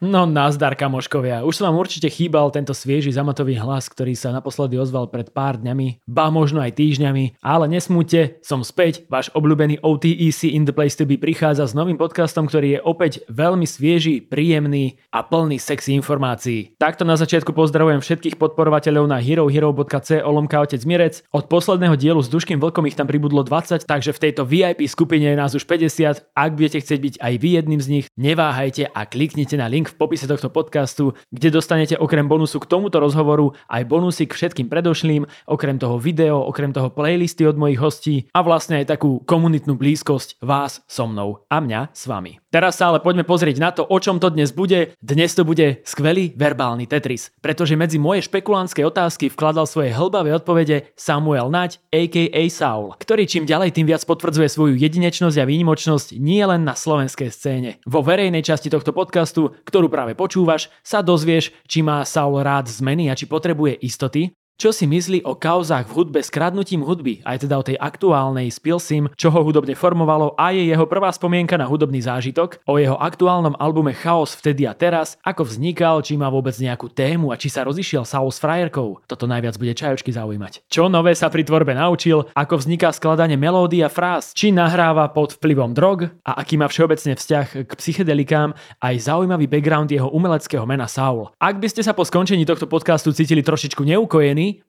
No nazdar kamoškovia, už sa vám určite chýbal tento svieži zamatový hlas, ktorý sa naposledy ozval pred pár dňami, ba možno aj týždňami, ale nesmúte, som späť, váš obľúbený OTEC in the place to be prichádza s novým podcastom, ktorý je opäť veľmi svieži, príjemný a plný sexy informácií. Takto na začiatku pozdravujem všetkých podporovateľov na herohero.c olomka otec Mirec. Od posledného dielu s Duškým Vlkom ich tam pribudlo 20, takže v tejto VIP skupine je nás už 50. Ak budete chcieť byť aj vy jedným z nich, neváhajte a kliknite na link v popise tohto podcastu, kde dostanete okrem bonusu k tomuto rozhovoru aj bonusy k všetkým predošlým, okrem toho video, okrem toho playlisty od mojich hostí a vlastne aj takú komunitnú blízkosť vás so mnou a mňa s vami. Teraz sa ale poďme pozrieť na to, o čom to dnes bude. Dnes to bude skvelý verbálny Tetris, pretože medzi moje špekulantské otázky vkladal svoje hlbavé odpovede Samuel Nať, a.k.a. Saul, ktorý čím ďalej tým viac potvrdzuje svoju jedinečnosť a výnimočnosť nie len na slovenskej scéne. Vo verejnej časti tohto podcastu, ktorú práve počúvaš, sa dozvieš, či má Saul rád zmeny a či potrebuje istoty, čo si myslí o kauzách v hudbe s kradnutím hudby, aj teda o tej aktuálnej Spilsim, čo ho hudobne formovalo a je jeho prvá spomienka na hudobný zážitok, o jeho aktuálnom albume Chaos vtedy a teraz, ako vznikal, či má vôbec nejakú tému a či sa rozišiel Saul s frajerkou. Toto najviac bude čajočky zaujímať. Čo nové sa pri tvorbe naučil, ako vzniká skladanie melódy a fráz, či nahráva pod vplyvom drog a aký má všeobecne vzťah k psychedelikám, aj zaujímavý background jeho umeleckého mena Saul. Ak by ste sa po skončení tohto podcastu cítili trošičku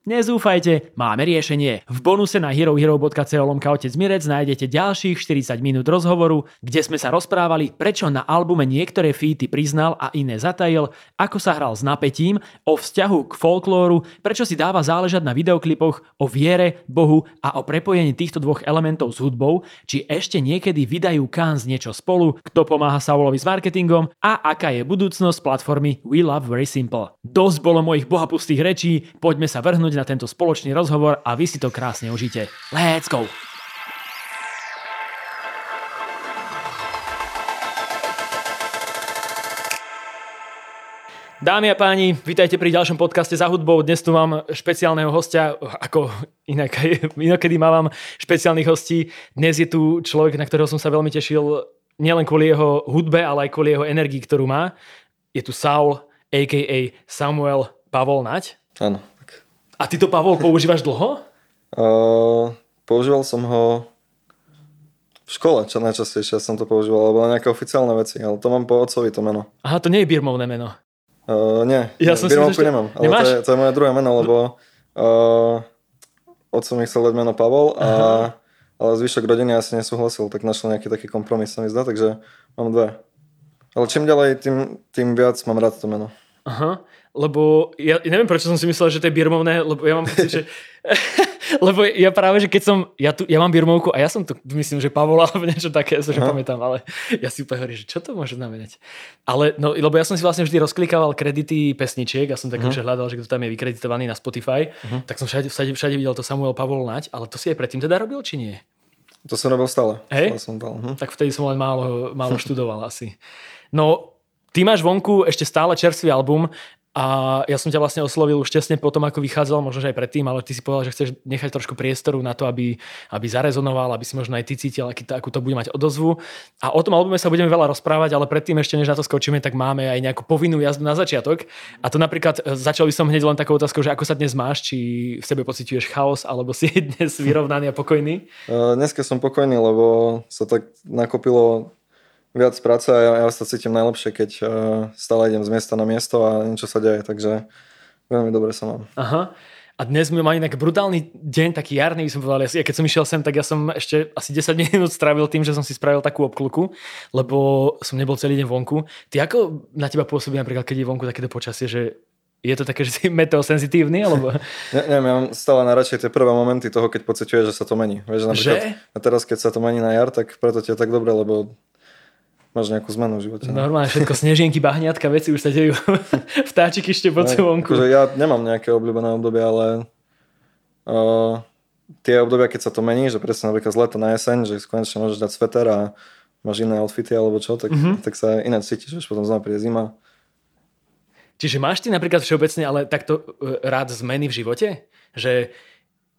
nezúfajte, máme riešenie. V bonuse na herohero.co lomka otec Mirec nájdete ďalších 40 minút rozhovoru, kde sme sa rozprávali, prečo na albume niektoré featy priznal a iné zatajil, ako sa hral s napätím, o vzťahu k folklóru, prečo si dáva záležať na videoklipoch, o viere, Bohu a o prepojení týchto dvoch elementov s hudbou, či ešte niekedy vydajú Kans niečo spolu, kto pomáha Saulovi s marketingom a aká je budúcnosť platformy We Love Very Simple. Dosť bolo mojich bohapustých rečí, poďme sa vrhnúť na tento spoločný rozhovor a vy si to krásne užite. Let's go! Dámy a páni, vítajte pri ďalšom podcaste za hudbou. Dnes tu mám špeciálneho hostia, ako inak, inokedy mávam špeciálnych hostí. Dnes je tu človek, na ktorého som sa veľmi tešil, nielen kvôli jeho hudbe, ale aj kvôli jeho energii, ktorú má. Je tu Saul, a.k.a. Samuel Pavol Nať. Áno. A ty to, Pavol, používaš dlho? Uh, používal som ho v škole, čo najčastejšie som to používal, alebo na nejaké oficiálne veci, ale to mám po otcovi to meno. Aha, to nie je birmovné meno. Uh, nie, ja nie, som birmovku nemám, ale to je, to je moje druhé meno, lebo uh, otco mi chcel dať meno Pavol, a, ale zvyšok rodiny asi nesúhlasil, tak našiel nejaký taký kompromis, sa mi zdá, takže mám dve. Ale čím ďalej, tým, tým viac mám rád to meno. Aha lebo ja, ja neviem, prečo som si myslel, že to je birmovné, lebo ja mám pocit, že... lebo ja práve, že keď som, ja, tu, ja mám birmovku a ja som tu, myslím, že Pavol alebo niečo také, ja sa že pamätám, ale ja si úplne hovorím, že čo to môže znamenať. Ale, no, lebo ja som si vlastne vždy rozklikával kredity pesničiek, ja som tak uh-huh. hľadal, že kto tam je vykreditovaný na Spotify, uh-huh. tak som všade, všade, všade videl to Samuel Pavol Nať, ale to si aj predtým teda robil, či nie? To som robil stále. Hej? Stále som dal. Uh-huh. Tak vtedy som len málo, málo študoval asi. No, Ty máš vonku ešte stále čerstvý album a ja som ťa vlastne oslovil už tesne potom, ako vychádzal, možno že aj predtým, ale ty si povedal, že chceš nechať trošku priestoru na to, aby, aby zarezonoval, aby si možno aj ty cítil, aký akú to bude mať odozvu. A o tom albume sa budeme veľa rozprávať, ale predtým ešte, než na to skočíme, tak máme aj nejakú povinnú jazdu na začiatok. A to napríklad e, začal by som hneď len takou otázkou, že ako sa dnes máš, či v sebe pociťuješ chaos, alebo si dnes vyrovnaný a pokojný? Uh, dneska som pokojný, lebo sa tak nakopilo viac práce a ja, ja sa cítim najlepšie, keď uh, stále idem z miesta na miesto a niečo sa deje, takže veľmi dobre sa mám. Aha. A dnes sme mali nejaký brutálny deň, taký jarný, by som povedal. Ja, keď som išiel sem, tak ja som ešte asi 10 minút strávil tým, že som si spravil takú obkluku, lebo som nebol celý deň vonku. Ty ako na teba pôsobí napríklad, keď je vonku takéto počasie, že je to také, že si meteosenzitívny, alebo... ne, neviem, ja mám stále najradšej tie prvé momenty toho, keď pociťuje, že sa to mení. Vieš, napríklad, že? A teraz, keď sa to mení na jar, tak preto ti je tak dobre, lebo máš nejakú zmenu v živote. No. Normálne všetko snežienky, bahniatka, veci už sa dejú. Vtáčiky ešte po vonku. Akože ja nemám nejaké obľúbené obdobie, ale uh, tie obdobia, keď sa to mení, že presne napríklad z leta na jeseň, že konečne môžeš dať sveter a máš iné outfity alebo čo, tak, mm-hmm. tak sa iné cítiš, že potom znamená príde zima. Čiže máš ty napríklad všeobecne ale takto e, rád zmeny v živote? Že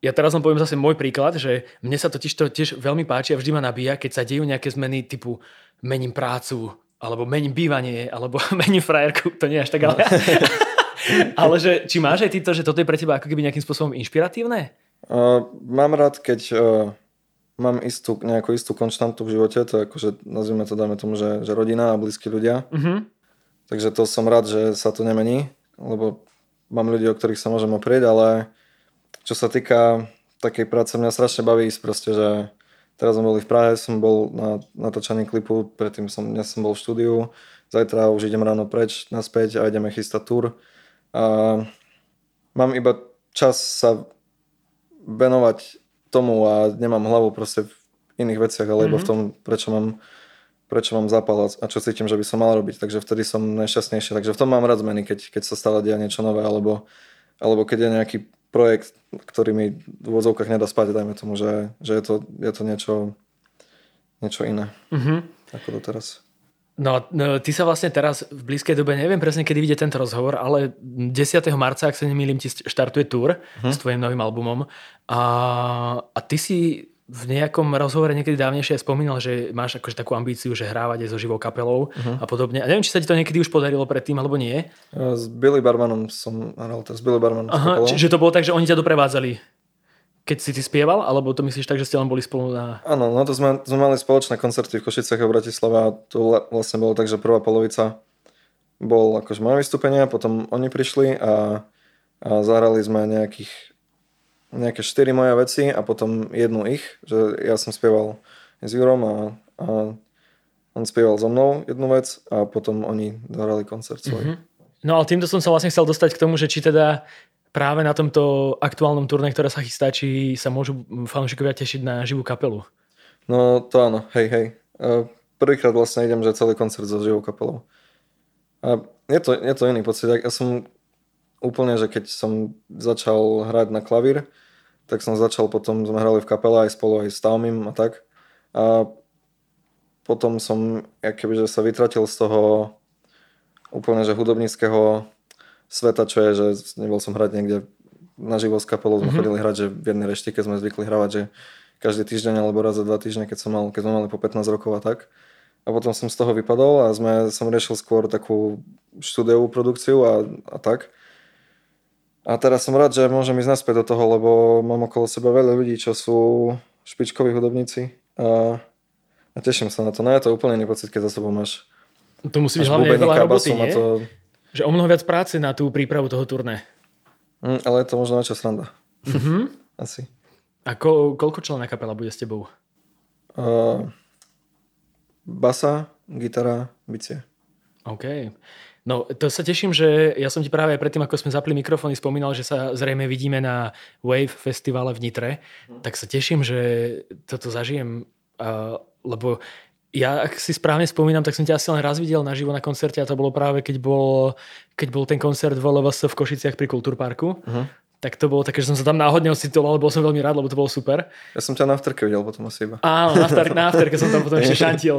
ja teraz vám poviem zase môj príklad, že mne sa totiž to tiež veľmi páči a vždy ma nabíja, keď sa dejú nejaké zmeny typu mením prácu, alebo mením bývanie, alebo mením frajerku, to nie je až tak, ale... ale že, či máš aj ty to, že toto je pre teba ako keby nejakým spôsobom inšpiratívne? Uh, mám rád, keď uh, mám istú, nejakú istú konštantu v živote, to je akože, nazvime to, dáme tomu, že, že rodina a blízki ľudia. Uh-huh. Takže to som rád, že sa to nemení, lebo mám ľudí, o ktorých sa môžem oprieť, ale čo sa týka takej práce, mňa strašne baví ísť proste, že teraz sme boli v Prahe, som bol na natáčaní klipu, predtým som, dnes som bol v štúdiu, zajtra už idem ráno preč, naspäť a ideme chystať túr. A mám iba čas sa venovať tomu a nemám hlavu proste v iných veciach, alebo mm-hmm. v mhm. tom, prečo mám, prečo mám zápal a čo cítim, že by som mal robiť. Takže vtedy som najšťastnejší. Takže v tom mám rád zmeny, keď, keď sa stále deje niečo nové, alebo, alebo keď je nejaký projekt, ktorý mi v úvodzovkách nedá spať, dajme tomu, že, že je, to, je to niečo, niečo iné mm-hmm. ako doteraz. No, no, ty sa vlastne teraz v blízkej dobe, neviem presne, kedy vidie tento rozhovor, ale 10. marca, ak sa nemýlim, ti štartuje tour uh-huh. s tvojim novým albumom. A, a ty si v nejakom rozhovore niekedy dávnejšie spomínal, že máš akože takú ambíciu, že hrávať aj so živou kapelou uh-huh. a podobne. A neviem, či sa ti to niekedy už podarilo predtým, alebo nie. S Billy Barmanom som hral, s Billy Barmanom. Aha, čiže to bolo tak, že oni ťa doprevádzali keď si ty spieval, alebo to myslíš tak, že ste len boli spolu na... Áno, no to sme, sme mali spoločné koncerty v Košicech a v Bratislave a to vlastne bolo tak, že prvá polovica bol akože moje vystúpenie, potom oni prišli a, a zahrali sme nejakých nejaké štyri moje veci a potom jednu ich, že ja som spieval s Jurom a, a on spieval so mnou jednu vec a potom oni zahrali koncert svoj. Mm-hmm. No ale týmto som sa vlastne chcel dostať k tomu, že či teda práve na tomto aktuálnom turné, ktoré sa chystá, či sa môžu fanúšikovia tešiť na živú kapelu? No to áno, hej, hej. Prvýkrát vlastne idem, že celý koncert so živou kapelou. A je to, je to iný pocit. Ja som úplne, že keď som začal hrať na klavír, tak som začal, potom sme hrali v kapele aj spolu aj s Taumim a tak. A potom som, kebyže sa vytratil z toho úplne, že hudobníckého sveta, čo je, že nebol som hrať niekde naživo s kapelou, sme mm-hmm. chodili hrať, že v jednej reštike sme zvykli hravať, že každý týždeň alebo raz za dva týždne, keď, som mal, keď sme mali po 15 rokov a tak. A potom som z toho vypadol a sme, som riešil skôr takú štúdiovú produkciu a, a tak. A teraz som rád, že môžem ísť naspäť do toho, lebo mám okolo seba veľa ľudí, čo sú špičkoví hudobníci a, a teším sa na to. No je to úplne iný pocit, keď za sebou máš to musí byť hlavne veľa roboty, nie? To, že o mnoho viac práce na tú prípravu toho turné. Mm, ale je to možno väčšia sranda. Mm-hmm. Asi. A ko, koľko člená kapela bude s tebou? Uh, basa, gitara, bicie. OK. No, to sa teším, že ja som ti práve predtým, ako sme zapli mikrofóny, spomínal, že sa zrejme vidíme na Wave festivale v Nitre. Mm. Tak sa teším, že toto zažijem, uh, lebo ja, ak si správne spomínam, tak som ťa asi len raz videl naživo na koncerte a to bolo práve, keď bol, keď bol ten koncert v LVS v Košiciach pri Kultúrparku. Uh-huh. Tak to bolo také, že som sa tam náhodne ocitol, ale bol som veľmi rád, lebo to bolo super. Ja som ťa na afterke videl potom asi iba. Áno, na, after, na afterke som tam potom ešte šantil.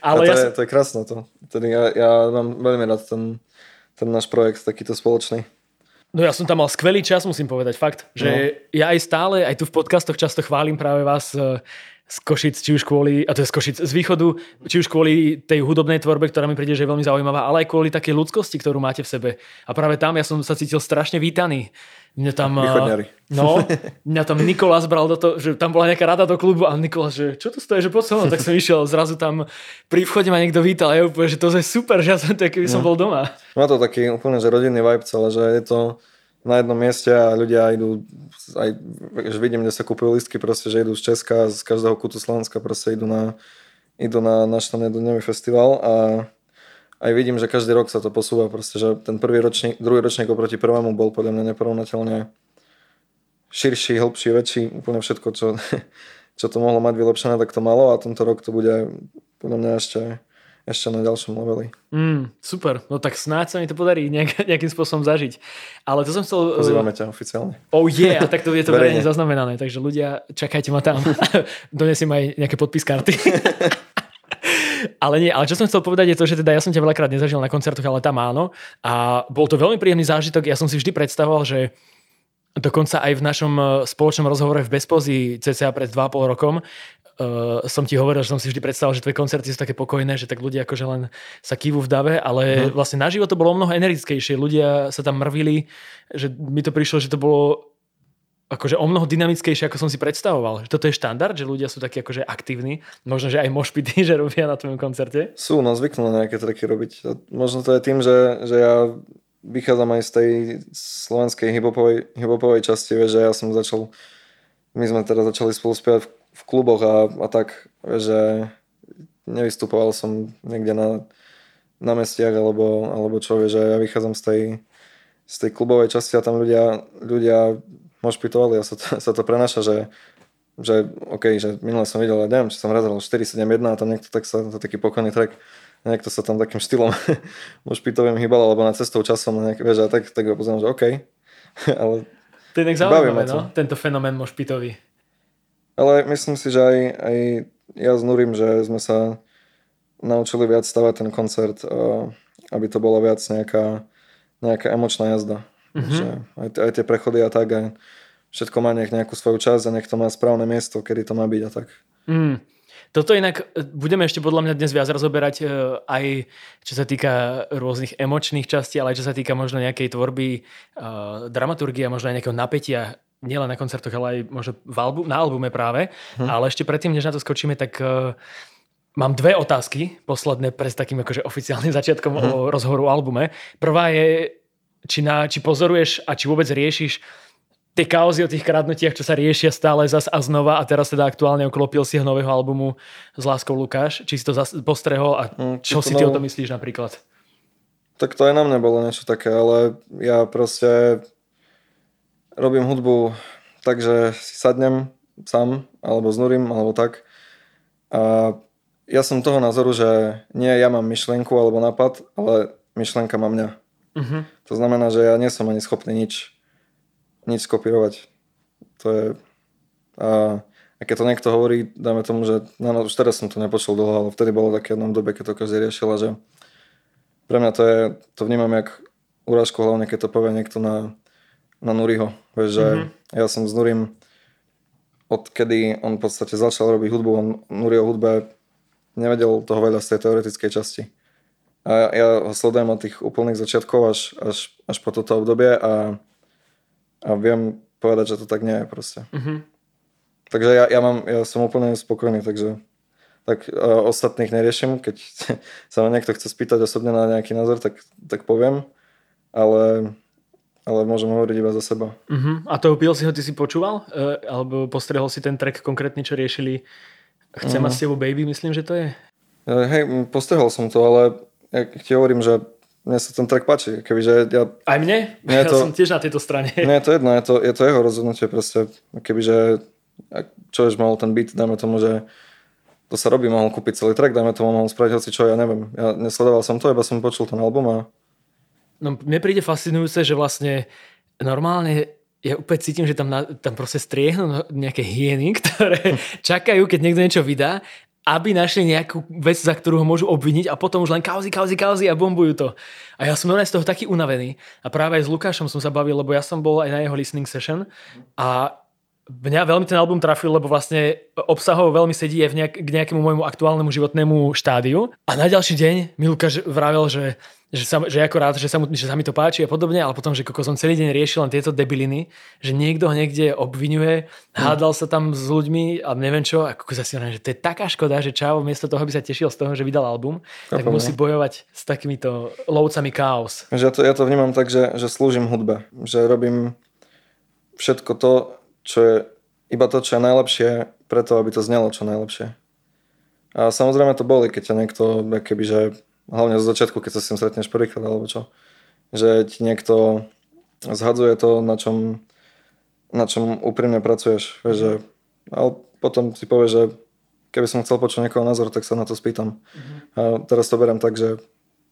ale to, ja je, som... to je krásne to. Tedy ja, ja mám veľmi rád ten, ten náš projekt, takýto spoločný. No ja som tam mal skvelý čas, musím povedať, fakt. Že no. ja aj stále, aj tu v podcastoch často chválim práve vás eh, z Košic, či už kvôli, a to je z Košic, z východu, či už kvôli tej hudobnej tvorbe, ktorá mi príde, že je veľmi zaujímavá, ale aj kvôli takej ľudskosti, ktorú máte v sebe. A práve tam ja som sa cítil strašne vítaný. Mňa tam, no, mňa tam Nikolás bral do toho, že tam bola nejaká rada do klubu a Nikolás, že čo tu stojí, že poď som, tak som išiel, zrazu tam pri vchode ma niekto vítal a ja úplne, že to je super, že ja som tak, keby som no. bol doma. Má to taký úplne, že rodinný vibe celé, že je to, na jednom mieste a ľudia idú, aj že vidím, kde sa kúpujú listky, proste, že idú z Česka, z každého kútu Slovenska, proste idú na, idú na náš tam jednodňový festival a aj vidím, že každý rok sa to posúva, proste, že ten prvý ročník, druhý ročník oproti prvému bol podľa mňa neporovnateľne širší, hĺbší, väčší, úplne všetko, čo, čo to mohlo mať vylepšené, tak to malo a tento rok to bude podľa mňa ešte ešte na ďalšom leveli. Mm, super, no tak snáď sa mi to podarí nejak, nejakým spôsobom zažiť. Ale to som chcel... Eh, Pozývame ťa oficiálne. Oh yeah, a tak to je to verejne zaznamenané, takže ľudia, čakajte ma tam. Donesiem aj nejaké podpis karty. ale nie, ale čo som chcel povedať je to, že teda ja som ťa veľakrát nezažil na koncertoch, ale tam áno. A bol to veľmi príjemný zážitok. Ja som si vždy predstavoval, že dokonca aj v našom eh, spoločnom rozhovore v Bezpozi cca pred 2,5 rokom uh, som ti hovoril, že som si vždy predstavil, že tvoje koncerty sú také pokojné, že tak ľudia akože len sa kývu v dave, ale uh-huh. vlastne naživo to bolo mnoho energickejšie. Ľudia sa tam mrvili, že mi to prišlo, že to bolo akože o mnoho dynamickejšie, ako som si predstavoval. Že toto je štandard, že ľudia sú takí akože aktívni. Možno, že aj mošpity, že robia na tvojom koncerte. Sú, no zvyknú na nejaké tracky robiť. Možno to je tým, že, že ja vychádzam aj z tej slovenskej hiphopovej, hiphopovej časti, vieš, že ja som začal, my sme teda začali spolu spievať v, v kluboch a, a tak, vieš, že nevystupoval som niekde na, na mestiach alebo, alebo čo, vieš, že ja vychádzam z tej, z tej klubovej časti a tam ľudia, ľudia mošpitovali a sa to, sa to prenaša, že, že OK, že minule som videl, neviem, či som razil 471 a tam niekto tak sa, to taký pokojný track, niekto sa tam takým štýlom mošpitovým hýbal, alebo na cestou časom, nejak, vieš, a tak, tak ho pozriem, že OK. Ale to je inak zaujímavé, no? tento fenomén mošpitový. Ale myslím si, že aj, aj ja znúrim, že sme sa naučili viac stavať ten koncert, aby to bola viac nejaká, nejaká emočná jazda. Mm-hmm. Že aj, aj tie prechody a tak, aj všetko má nech nejakú svoju časť a nech to má správne miesto, kedy to má byť a tak. Mm. Toto inak e, budeme ešte podľa mňa dnes viac rozoberať e, aj čo sa týka rôznych emočných častí, ale aj čo sa týka možno nejakej tvorby, uh, dramaturgie a možno aj nejakého napätia nielen na koncertoch, ale aj možno v albu, na albume práve. Hm. Ale ešte predtým, než na to skočíme, tak uh, mám dve otázky, posledné pre s takým akože oficiálnym začiatkom hm. o rozhovoru o albume. Prvá je, či, na, či pozoruješ a či vôbec riešiš tie kauzy o tých kradnutiach, čo sa riešia stále zas a znova a teraz teda aktuálne okolo Pilsieho nového albumu s Láskou Lukáš. Či si to zas postrehol a mm, čo si ty o tom myslíš napríklad? Tak to aj na mňa bolo niečo také, ale ja proste robím hudbu tak, že si sadnem sám, alebo znurím, alebo tak. A ja som toho názoru, že nie ja mám myšlienku alebo nápad, ale myšlienka má mňa. Uh-huh. To znamená, že ja nie som ani schopný nič, nič skopírovať. To je... A, a keď to niekto hovorí, dáme tomu, že no, no, už teraz som to nepočul dlho, ale vtedy bolo také jednom dobe, keď to každý riešila, že pre mňa to je, to vnímam jak urážku, hlavne keď to povie niekto na, na Nuriho. Vieš, že mm-hmm. ja som s Nurim odkedy on v podstate začal robiť hudbu, on Nuri o hudbe nevedel toho veľa z tej teoretickej časti. A ja ho sledujem od tých úplných začiatkov až, až, až po toto obdobie a, a viem povedať, že to tak nie je proste. Mm-hmm. Takže ja, ja, mám, ja som úplne spokojný, takže tak uh, ostatných neriešim, keď sa ma niekto chce spýtať osobne na nejaký názor, tak, tak poviem, ale, ale môžem hovoriť iba za seba. Uh-huh. A toho ho ty si počúval? Uh, alebo postrehol si ten track konkrétny, čo riešili Chcem uh-huh. mať s tebou baby, myslím, že to je? Uh, hej, postrehol som to, ale ja ti hovorím, že mne sa ten track páči. Kebyže ja, Aj mne? Ja to, som tiež na tejto strane. Nie je to jedno, je to, je to jeho rozhodnutie proste. Kebyže čo už mal ten beat, dajme tomu, že to sa robí, mohol kúpiť celý track, dajme tomu, mohol spraviť hoci čo, ja neviem. Ja nesledoval som to, iba som počul ten album a... No mne príde fascinujúce, že vlastne normálne ja úplne cítim, že tam, na, tam proste striehnú nejaké hieny, ktoré čakajú, keď niekto niečo vydá aby našli nejakú vec, za ktorú ho môžu obviniť a potom už len kauzy, kauzy, kauzy a bombujú to. A ja som z toho taký unavený. A práve aj s Lukášom som sa bavil, lebo ja som bol aj na jeho listening session a mňa veľmi ten album trafil, lebo vlastne obsahovo veľmi sedí aj v nejak, k nejakému môjmu aktuálnemu životnému štádiu. A na ďalší deň mi Lukáš vravel, že že, sa, že ako rád, že sa, mu, že sa mi to páči a podobne, ale potom, že koko som celý deň riešil len tieto debiliny, že niekto ho niekde obvinuje, hádal sa tam s ľuďmi a neviem čo, a koko si že to je taká škoda, že Čavo miesto toho by sa tešil z toho, že vydal album, tak Chápam, musí bojovať s takýmito lovcami chaos. Že ja, to, ja to vnímam tak, že, že slúžim hudbe, že robím všetko to, čo je iba to, čo je najlepšie, preto aby to znelo čo najlepšie. A samozrejme to boli, keď ťa niekto, keby, že hlavne zo začiatku, keď sa s tým stretneš prvýkrát alebo čo, že ti niekto zhadzuje to, na čom, na čom úprimne pracuješ. Vieš, že, ale potom si povie, že keby som chcel počuť niekoho názor, tak sa na to spýtam. Mm-hmm. A teraz to beriem tak, že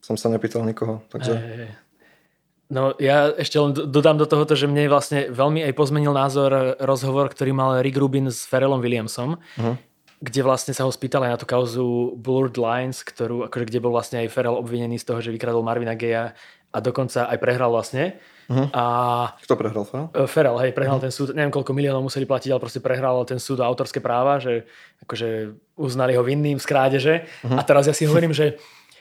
som sa nepýtal nikoho. Takže... Hey, hey. No ja ešte len dodám do tohoto, že mne vlastne veľmi aj pozmenil názor rozhovor, ktorý mal Rick Rubin s Ferelom Williamsom. Uh-huh kde vlastne sa ho spýtali na tú kauzu Blurred Lines, ktorú, akože, kde bol vlastne aj Ferrell obvinený z toho, že vykradol Marvina Geja a dokonca aj prehral vlastne. Uh-huh. A Kto prehral, Ferrell? e, Ferrell, hej, prehral ten súd, neviem koľko miliónov museli platiť, ale proste prehral ten súd autorské práva, že akože uznali ho vinným z krádeže. A teraz ja si hovorím, že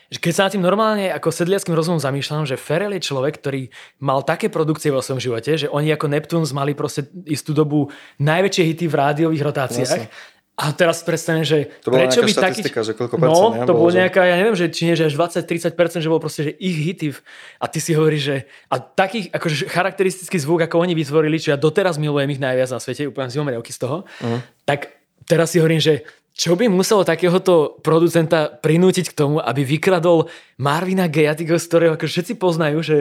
že keď sa na tým normálne ako sedliackým rozumom zamýšľam, že Ferrell je človek, ktorý mal také produkcie vo svojom živote, že oni ako Neptunes mali proste istú dobu najväčšie hity v rádiových rotáciách. Jasne. A teraz predstavím, že To bola prečo by taký... že koľko No, percent, ne? to bolo nejaká, ja neviem, že či nie, že až 20-30%, že bolo proste, že ich hity. A ty si hovoríš, že... A takých, akože charakteristický zvuk, ako oni vytvorili, čo ja doteraz milujem ich najviac na svete, úplne z riavky z toho, Mhm. tak teraz si hovorím, že čo by muselo takéhoto producenta prinútiť k tomu, aby vykradol Marvina z ktorého ako všetci poznajú, že,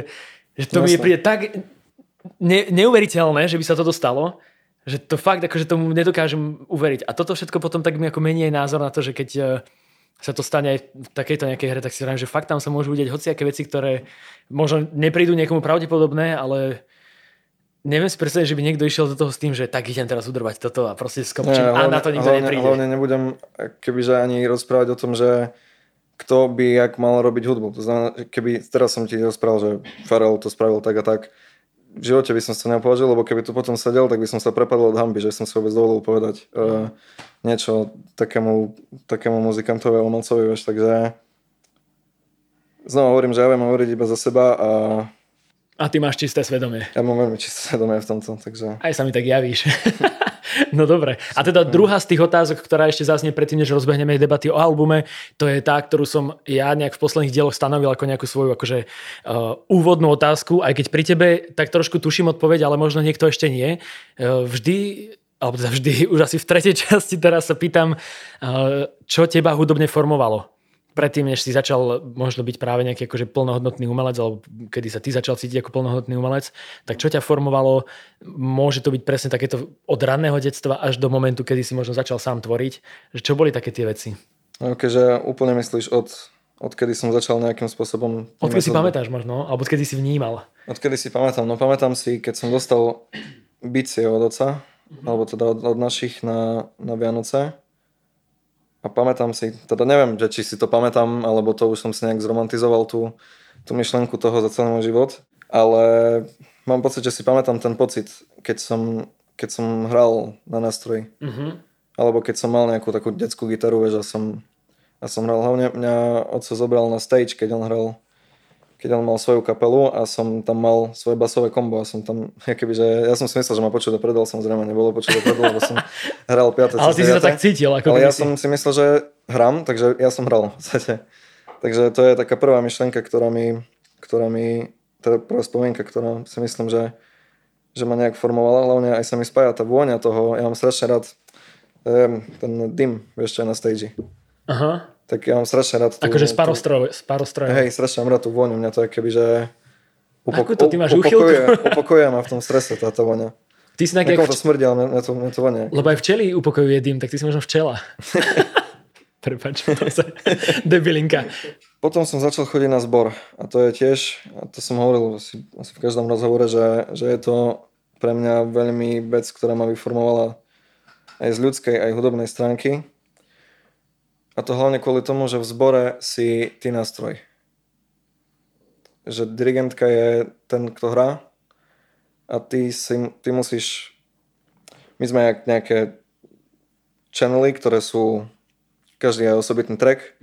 že to mi Jasné. príde tak ne, neuveriteľné, že by sa toto stalo, že to fakt, akože tomu nedokážem uveriť. A toto všetko potom tak mi ako mení aj názor na to, že keď eh, sa to stane aj v takejto nejakej hre, tak si hovorím, že fakt tam sa môžu udeť hociaké veci, ktoré možno neprídu niekomu pravdepodobné, ale neviem si predstaviť, že by niekto išiel do toho s tým, že tak idem teraz udrbať toto a proste skopčím a na to nikto hlavne, nepríde. hlavne nebudem kebyže ani rozprávať o tom, že kto by jak mal robiť hudbu. To znamená, keby teraz som ti rozprával, že Pharrell to spravil tak a tak, v živote by som sa to nepovažil, lebo keby tu potom sedel, tak by som sa prepadol od hamby, že som si vôbec dovolil povedať uh, niečo takému, takému muzikantovi a umelcovi, vieš, takže znova hovorím, že ja viem hovoriť iba za seba a A ty máš čisté svedomie. ja mám veľmi čisté svedomie v tomto, takže Aj sa mi tak javíš. no dobre. A teda druhá z tých otázok, ktorá ešte zaznie predtým, než rozbehneme debaty o albume, to je tá, ktorú som ja nejak v posledných dieloch stanovil ako nejakú svoju akože, uh, úvodnú otázku. Aj keď pri tebe tak trošku tuším odpoveď, ale možno niekto ešte nie. Uh, vždy alebo teda vždy, už asi v tretej časti teraz sa pýtam, uh, čo teba hudobne formovalo? Predtým, než si začal možno byť práve nejaký akože plnohodnotný umelec, alebo kedy sa ty začal cítiť ako plnohodnotný umelec, tak čo ťa formovalo? Môže to byť presne takéto od ranného detstva až do momentu, kedy si možno začal sám tvoriť. Že čo boli také tie veci? no, keďže úplne myslíš od, odkedy som začal nejakým spôsobom... Odkedy si pamätáš možno? Alebo odkedy si vnímal? Odkedy si pamätám? No pamätám si, keď som dostal bicie od oca, alebo teda od, od našich na, na Vianoce. A pamätám si, teda neviem, že či si to pamätám, alebo to už som si nejak zromantizoval tú, tú myšlenku toho za celý môj život. Ale mám pocit, že si pamätám ten pocit, keď som, keď som hral na nástroji. Uh-huh. Alebo keď som mal nejakú takú detskú gitaru, vieš, a som, a som hral. Hlavne mňa oco zobral na stage, keď on hral keď on mal svoju kapelu a som tam mal svoje basové kombo a som tam, keby, že ja som si myslel, že ma počuť dopredu, ale samozrejme nebolo počuť dopredu, lebo som hral 5. Ale ty si sa tak cítil, ako Ale ja som si myslel, že hram, takže ja som hral v podstate. Takže to je taká prvá myšlenka, ktorá mi, ktorá mi teda prvá spomienka, ktorá si myslím, že, že ma nejak formovala, hlavne aj sa mi spája tá vôňa toho, ja mám strašne rád um, ten dym, vieš čo je na stage. Aha. Tak ja mám strašne rád tú, Akože z parostrojov. Hej, strašne mám rád tú vôňu, mňa to je keby, že Akú to ty máš upokojuje, upokojuje ma v tom strese táto vôňa. Ty si tak, Niekoho jak to smrdí, ale mňa, to, mňa to vonia. Lebo aj včely upokojuje dym, tak ty si možno včela. Prepač, debilinka. Potom som začal chodiť na zbor a to je tiež, a to som hovoril asi, asi v každom rozhovore, že, že je to pre mňa veľmi vec, ktorá ma vyformovala aj z ľudskej, aj hudobnej stránky. A to hlavne kvôli tomu, že v zbore si ty nástroj. Že dirigentka je ten, kto hrá a ty, si, ty musíš... My sme jak nejaké channely, ktoré sú každý je osobitný track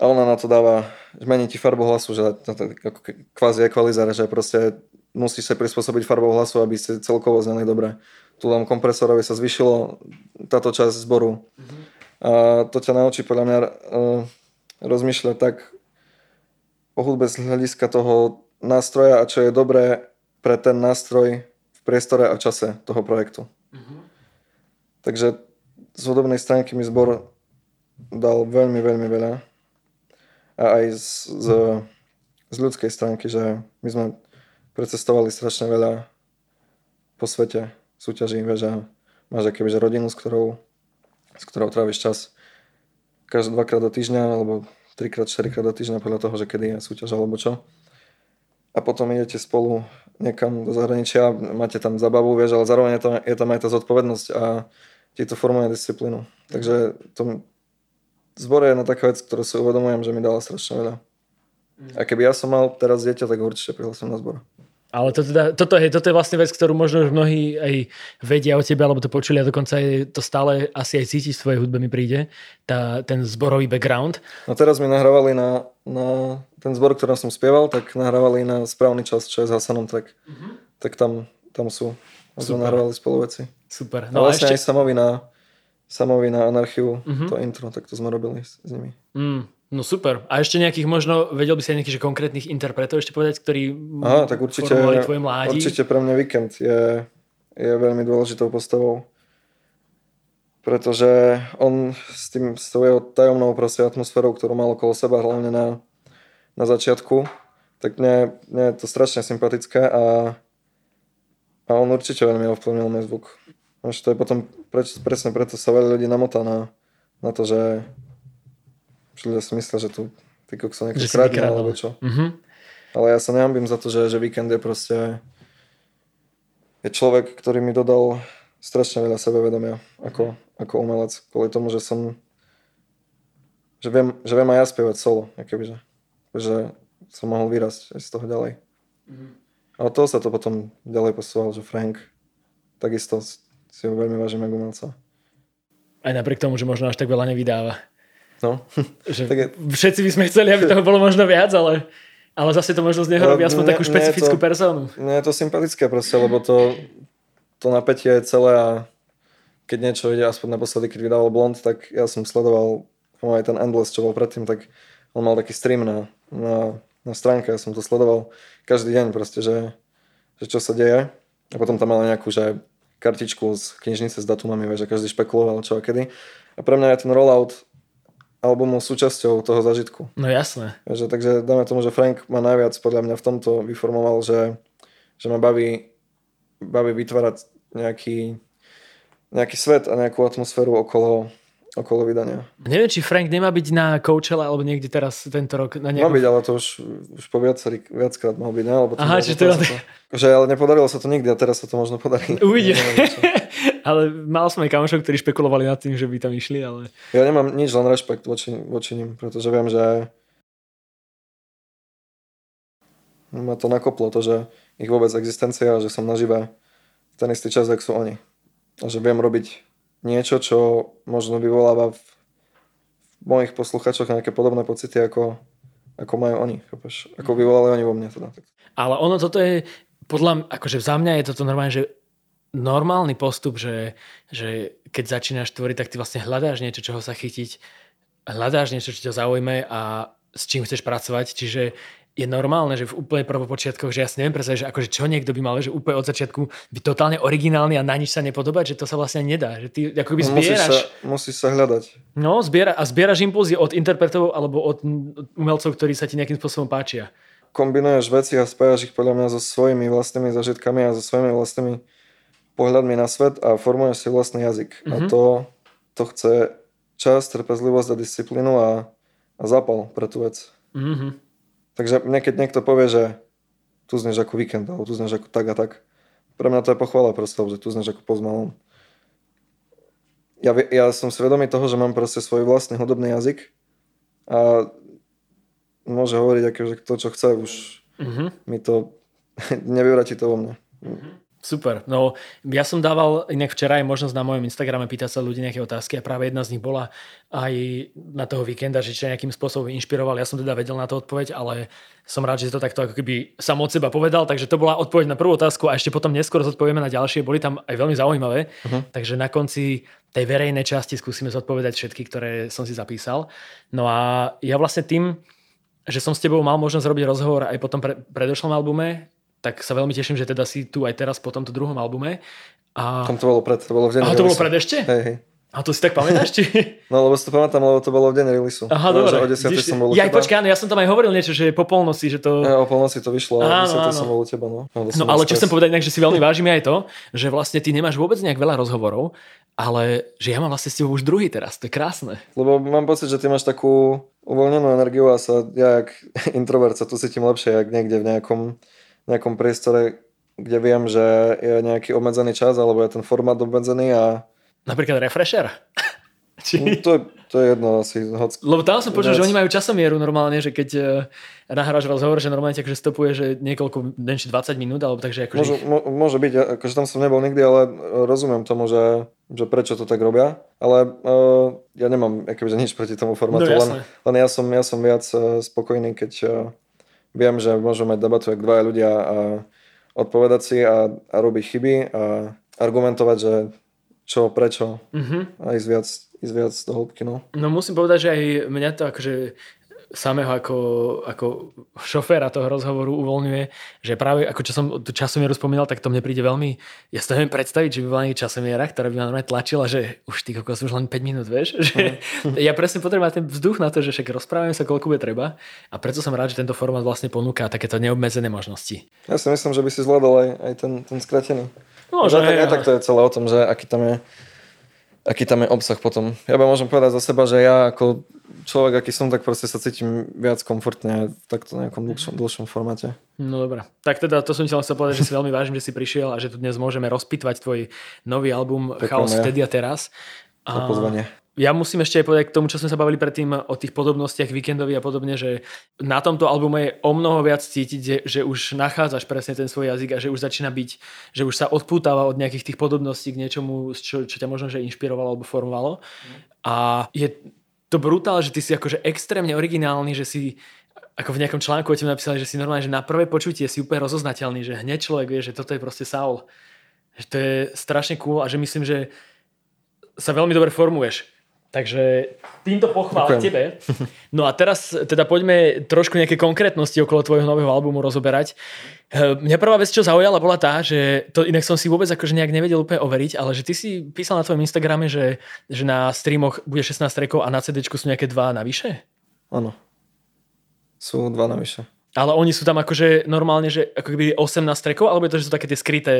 a ona na to dáva, zmení ti farbu hlasu, že ako kvázi equalizer, že proste musíš sa prispôsobiť farbou hlasu, aby ste celkovo zneli dobre. Tu len kompresorovi sa zvyšilo táto časť zboru. A to ťa naučí podľa mňa uh, rozmýšľať tak o hudbe z hľadiska toho nástroja a čo je dobré pre ten nástroj v priestore a čase toho projektu. Takže z hudobnej stránky mi zbor dal veľmi, veľmi veľa. A aj z, z, z ľudskej stránky, že my sme precestovali strašne veľa po svete súťaží, a máš akéby, že rodinu, s ktorou, s ktorou tráviš čas každé dvakrát do týždňa, alebo trikrát, štyrikrát do týždňa podľa toho, že kedy je súťaž alebo čo. A potom idete spolu niekam do zahraničia, máte tam zabavu, vieš, ale zároveň je tam, je tam aj tá zodpovednosť a ti to formuje disciplínu. Takže to, zbor je jedna taká vec, ktorú si uvedomujem, že mi dala strašne veľa. A keby ja som mal teraz dieťa, tak určite prihlasím na zbor. Ale to teda, toto, je, toto je vlastne vec, ktorú možno už mnohí aj vedia o tebe, alebo to počuli a dokonca aj to stále asi aj cítiť v svojej hudbe mi príde, tá, ten zborový background. No teraz mi nahrávali na, na ten zbor, ktorý som spieval, tak nahrávali na správny čas, čo je s Hasanom, tak, uh-huh. tak tam, tam sú. A sme nahrávali spolu veci. Super. No a vlastne ešte... aj Samovi na, Samovi na Anarchiu, uh-huh. to intro, tak to sme robili s, s nimi. Mm. No super. A ešte nejakých možno, vedel by si aj nejakých že konkrétnych interpretov ešte povedať, ktorí Aha, tak určite, tvoje mládí? Určite pre mňa Weekend je, je veľmi dôležitou postavou. Pretože on s, tým, s tou jeho tajomnou proste atmosférou, ktorú mal okolo seba, hlavne na, na začiatku, tak mne, mne je to strašne sympatické a, a on určite veľmi ovplyvnil môj zvuk. Až to je potom, preč, presne preto sa veľa ľudí namotá na, na to, že ľudia si myslia, že tu ty kokso niekto kradne alebo čo. Mm-hmm. Ale ja sa nehambím za to, že, že víkend je proste je človek, ktorý mi dodal strašne veľa sebevedomia ako, ako umelec. Kvôli tomu, že som že viem, že viem aj ja spievať solo, akobyže. Že som mohol vyrásť aj z toho ďalej. Mm-hmm. A od toho sa to potom ďalej posúval, že Frank takisto si ho veľmi vážim ako umelca. Aj napriek tomu, že možno až tak veľa nevydáva. No. Že tak je... Všetci by sme chceli, aby toho bolo možno viac, ale, ale zase to možno z neho robí aspoň ne, takú špecifickú to, personu. Nie je to sympatické proste, lebo to, to napätie je celé a keď niečo ide, aspoň naposledy, keď vydával Blond, tak ja som sledoval aj ten Endless, čo bol predtým, tak on mal taký stream na, na, na stránke, ja som to sledoval každý deň proste, že, že čo sa deje. A potom tam mal nejakú, že kartičku z knižnice s datumami, že každý špekuloval čo a kedy. A pre mňa je ten rollout albumu súčasťou toho zažitku. No jasné. Takže, takže dáme tomu, že Frank ma najviac podľa mňa v tomto vyformoval, že, že ma baví, baví vytvárať nejaký, nejaký svet a nejakú atmosféru okolo, okolo vydania. Neviem, či Frank nemá byť na Coachella alebo niekde teraz tento rok. Na nejakom... Má byť, ale to už, už po viacerý, viackrát mal byť, ne? Lebo Aha, čiže to... Že, ale nepodarilo sa to nikdy a teraz sa to možno podarí. Uvidíme. ale mal som aj kamošov, ktorí špekulovali nad tým, že by tam išli, ale... Ja nemám nič, len rešpekt voči, voči nim, pretože viem, že ma to nakoplo to, že ich vôbec existencia, že som nažive ten istý čas, ako sú oni. A že viem robiť niečo, čo možno vyvoláva v, v mojich posluchačoch nejaké podobné pocity, ako, ako majú oni. Chápeš? Ako vyvolali oni vo mne. Teda. Ale ono toto je, podľa, akože za mňa je toto normálne, že normálny postup, že, že keď začínaš tvoriť, tak ty vlastne hľadáš niečo, čoho sa chytiť, hľadáš niečo, čo ťa zaujme a s čím chceš pracovať, čiže je normálne, že v úplne prvopočiatkoch, že ja si neviem predstaviť, že akože čo niekto by mal, že úplne od začiatku byť totálne originálny a na nič sa nepodobať, že to sa vlastne nedá. Že ty ako by zbieraš... Musíš sa, musíš sa hľadať. No, zbiera, a zbieraš impulzy od interpretov alebo od umelcov, ktorí sa ti nejakým spôsobom páčia. Kombinuješ veci a spájaš ich podľa mňa so svojimi vlastnými zažitkami a so svojimi vlastnými pohľadmi na svet a formuješ si vlastný jazyk. Mm-hmm. A mhm. to, to chce čas, trpezlivosť a disciplínu a, a zapal pre tú vec. Mm-hmm. Takže mne keď niekto povie, že tu zneš ako víkend, alebo tu zneš ako tak a tak, pre mňa to je pochvala proste, že tu zneš ako pozmalom. Ja, ja som svedomý toho, že mám proste svoj vlastný hudobný jazyk a môže hovoriť akože to, čo chce, už mm-hmm. mi to nevyvratí to vo mne. Mm-hmm. Super. No, ja som dával inak včera aj možnosť na mojom Instagrame pýtať sa ľudí nejaké otázky a práve jedna z nich bola aj na toho víkenda, že či nejakým spôsobom inšpiroval. Ja som teda vedel na to odpoveď, ale som rád, že to takto ako keby sam od seba povedal, takže to bola odpoveď na prvú otázku a ešte potom neskôr zodpovieme na ďalšie. Boli tam aj veľmi zaujímavé, uh-huh. takže na konci tej verejnej časti skúsime zodpovedať všetky, ktoré som si zapísal. No a ja vlastne tým, že som s tebou mal možnosť robiť rozhovor aj po tom pre, predošlom albume, tak sa veľmi teším, že teda si tu aj teraz po tomto druhom albume. A... Tam to bolo pred, to bolo v deň Aha, to bolo pred ešte? Hej, hej. A to si tak pamätáš? Či? No lebo si to pamätám, lebo to bolo v deň releaseu. Aha, dobre. O 10 som bol ja, počkaj, ja som tam aj hovoril niečo, že po polnoci, že to... Ja, o polnoci to vyšlo, a o 10 som bol u teba, no. No, no ale čo chcem povedať inak, že si veľmi vážime aj to, že vlastne ty nemáš vôbec nejak veľa rozhovorov, ale že ja mám vlastne s tebou už druhý teraz, to je krásne. Lebo mám pocit, že ty máš takú uvoľnenú energiu a sa ja, jak introvert, sa tu cítim lepšie, jak niekde v nejakom, nejakom priestore, kde viem, že je nejaký obmedzený čas alebo je ten formát obmedzený a, Napríklad Refresher? Či... No, to, je, to je jedno asi. Hoc... Lebo tam som počul, že oni majú časomieru normálne, že keď uh, nahráš rozhovor, že normálne akože stopuje, že niekoľko, neviem, 20 minút, alebo takže akože... Môže, mo, môže byť, akože tam som nebol nikdy, ale rozumiem tomu, že, že prečo to tak robia. Ale uh, ja nemám akože nič proti tomu formátu, no, len, len ja, som, ja som viac uh, spokojný, keď uh, viem, že môžeme mať debatu, ak dvaja ľudia a odpovedať si a, a robiť chyby a argumentovať, že čo, prečo mm-hmm. a ísť viac, ísť viac do hĺbky. No. no musím povedať, že aj mňa to akože samého ako, ako šoféra toho rozhovoru uvoľňuje, že práve ako čo som tú časomieru spomínal, tak to mne príde veľmi, ja si to neviem predstaviť, že by bola nejaká časomiera, ktorá by ma normálne tlačila, že už ty kokos, už len 5 minút, vieš, že mm. ja presne potrebujem ten vzduch na to, že však rozprávame sa, koľko bude treba a preto som rád, že tento formát vlastne ponúka takéto neobmedzené možnosti. Ja si myslím, že by si zvládol aj, aj ten, ten skratený. No, že, tak, aj tak to je celé o tom, že aký tam je aký tam je obsah potom. Ja by môžem povedať za seba, že ja ako človek, aký som, tak proste sa cítim viac komfortne v takto nejakom dlhšom, dlhšom formáte. No dobré. Tak teda to som ti chcel povedať, že si veľmi vážim, že si prišiel a že tu dnes môžeme rozpitvať tvoj nový album Chaos vtedy a teraz. A... pozvanie ja musím ešte aj povedať k tomu, čo sme sa bavili predtým o tých podobnostiach víkendových a podobne, že na tomto albume je o mnoho viac cítiť, že, že už nachádzaš presne ten svoj jazyk a že už začína byť, že už sa odpútava od nejakých tých podobností k niečomu, čo, čo ťa možno že inšpirovalo alebo formovalo. A je to brutálne, že ty si akože extrémne originálny, že si ako v nejakom článku o tebe napísali, že si normálne, že na prvé počutie si úplne rozoznateľný, že hneď človek vie, že toto je proste Saul. Že to je strašne cool a že myslím, že sa veľmi dobre formuješ Takže týmto pochvál Ďakujem. tebe. No a teraz teda poďme trošku nejaké konkrétnosti okolo tvojho nového albumu rozoberať. Eh, mňa prvá vec, čo zaujala, bola tá, že to inak som si vôbec akože nejak nevedel úplne overiť, ale že ty si písal na tvojom Instagrame, že, že na streamoch bude 16 trackov a na CD sú nejaké dva navyše? Áno. Sú dva navyše. Ale oni sú tam akože normálne, že ako keby 18 trackov, alebo je to, že sú také tie skryté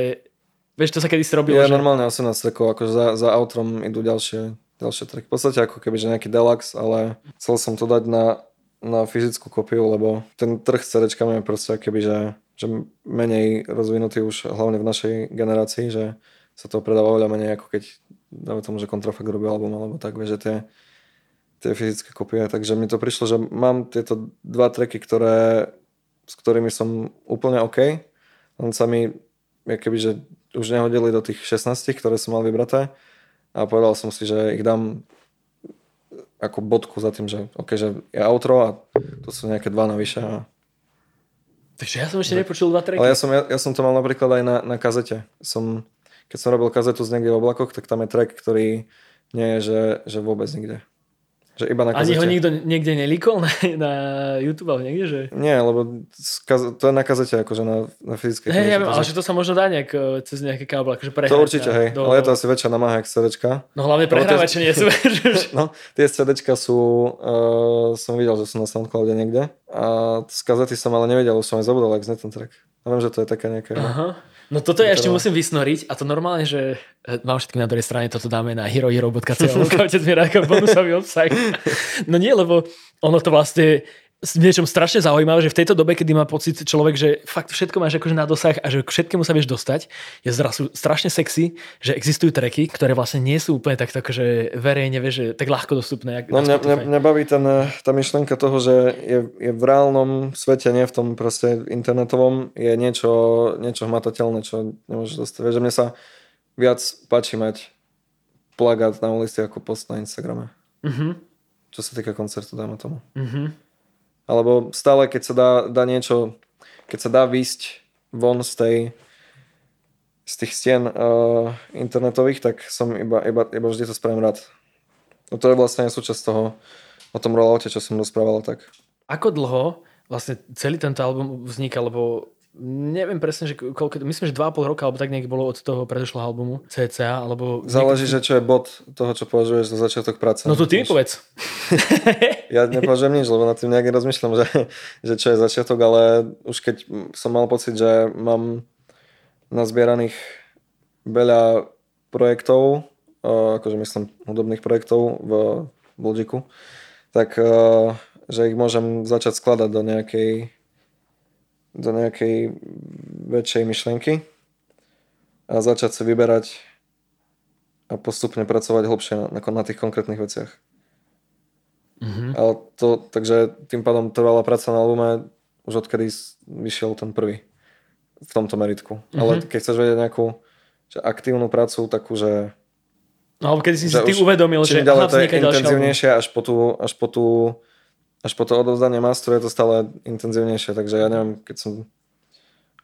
Vieš, to sa kedy si robilo? Je že... normálne 18 trackov, akože za, za outrom idú ďalšie ďalšie track. V podstate ako keby, že nejaký deluxe, ale chcel som to dať na, na fyzickú kopiu, lebo ten trh s CD je proste keby, že, že menej rozvinutý už hlavne v našej generácii, že sa to predáva oveľa menej ako keď dáme tomu, že Contrafakt robil album alebo tak, vieš, že tie, tie fyzické kopie. Takže mi to prišlo, že mám tieto dva tracky, ktoré, s ktorými som úplne OK, len sa mi keby, že už nehodili do tých 16, ktoré som mal vybraté a povedal som si, že ich dám ako bodku za tým, že, okay, že je outro a tu sú nejaké dva navyše. A... Takže ja som ešte nepočul dva tracky. Ale ja som, ja, ja som to mal napríklad aj na, na kazete. Som, keď som robil kazetu z niekde v oblakoch, tak tam je track, ktorý nie je, že, že vôbec nikde. Že iba na. Ani ho nikto niekde nelikol na, na YouTube alebo niekde? Že... Nie, lebo to je na kazete, akože na, na fyzickej hey, ja, ale že to sa možno dá nejak e, cez nejaké káble, akože prehrať. To určite, hej. Do... Ale je to asi väčšia namáha ako CDčka. No hlavne prehrávače nie sú. no, tie CDčka sú, uh, som videl, že sú na Soundcloude niekde. A z kazety som ale nevedel, už som aj zabudol, ak zne ten track. A viem, že to je taká nejaká... Aha. No toto ja ešte musím vysnoriť a to normálne, že e, mám všetky na druhej strane, toto dáme na herohero.co, otec mi ako bonusový obsah. No nie, lebo ono to vlastne niečom strašne zaujímavé, že v tejto dobe, kedy má pocit človek, že fakt všetko máš akože na dosah a že k všetkému sa vieš dostať, je zrazu strašne sexy, že existujú treky, ktoré vlastne nie sú úplne tak akože verejne, vieš, že tak ľahko dostupné. no mňa, mňa, mňa, baví ten, tá myšlenka toho, že je, je v reálnom svete, nie v tom proste internetovom, je niečo, niečo hmatateľné, čo nemôžeš dostať. Vieš, že mne sa viac páči mať plagát na ulici ako post na Instagrame. Mm-hmm. Čo sa týka koncertu, dáme tomu. Mm-hmm. Alebo stále, keď sa dá, dá niečo, keď sa dá výsť von z tej z tých stien uh, internetových, tak som iba, iba, iba vždy to spravím rád. No to je vlastne súčasť toho, o tom rolloute, čo som rozprával tak. Ako dlho vlastne celý tento album vzniká, lebo neviem presne, že koľko, myslím, že 2,5 roka, alebo tak nejak bolo od toho predošlého albumu CCA, alebo... Záleží, že čo je bod toho, čo považuješ za začiatok práce. No to ty mi povedz. ja nepovažujem nič, lebo na tým nejak rozmýšľam, že, že čo je začiatok, ale už keď som mal pocit, že mám nazbieraných veľa projektov, akože myslím hudobných projektov v Bulgiku, tak že ich môžem začať skladať do nejakej do nejakej väčšej myšlenky a začať si vyberať a postupne pracovať hlbšie na, na, na tých konkrétnych veciach. Mhm. Ale to, takže tým pádom trvala práca na albume už odkedy vyšiel ten prvý v tomto meritku. Ale keď chceš vedieť nejakú že aktívnu prácu, takú, že No alebo keď si si ty uvedomil, že aha, vzniká ďalší album. intenzívnejšie až po tú, až po tú až po to odovzdanie masteru je to stále intenzívnejšie, takže ja neviem, keď som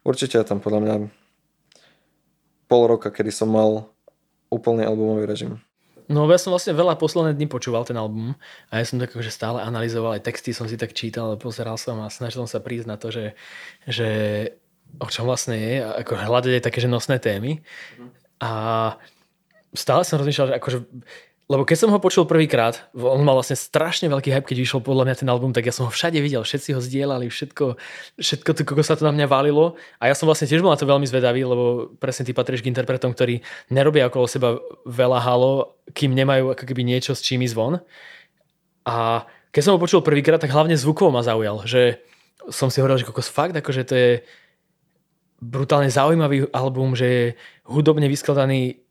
určite tam podľa mňa pol roka, kedy som mal úplný albumový režim. No ja som vlastne veľa posledné dni počúval ten album a ja som tak akože stále analyzoval, aj texty som si tak čítal, pozeral som a snažil som sa prísť na to, že, že o čom vlastne je, a ako hľadať aj také že nosné témy. A stále som rozmýšľal, že akože lebo keď som ho počul prvýkrát, on mal vlastne strašne veľký hype, keď vyšiel podľa mňa ten album, tak ja som ho všade videl, všetci ho zdieľali, všetko, všetko to, ako sa to na mňa valilo. A ja som vlastne tiež bol na to veľmi zvedavý, lebo presne ty patríš k interpretom, ktorí nerobia okolo seba veľa halo, kým nemajú ako keby niečo s čím ísť von. A keď som ho počul prvýkrát, tak hlavne zvukovo ma zaujal, že som si hovoril, že kokos fakt, akože to je brutálne zaujímavý album, že je hudobne vyskladaný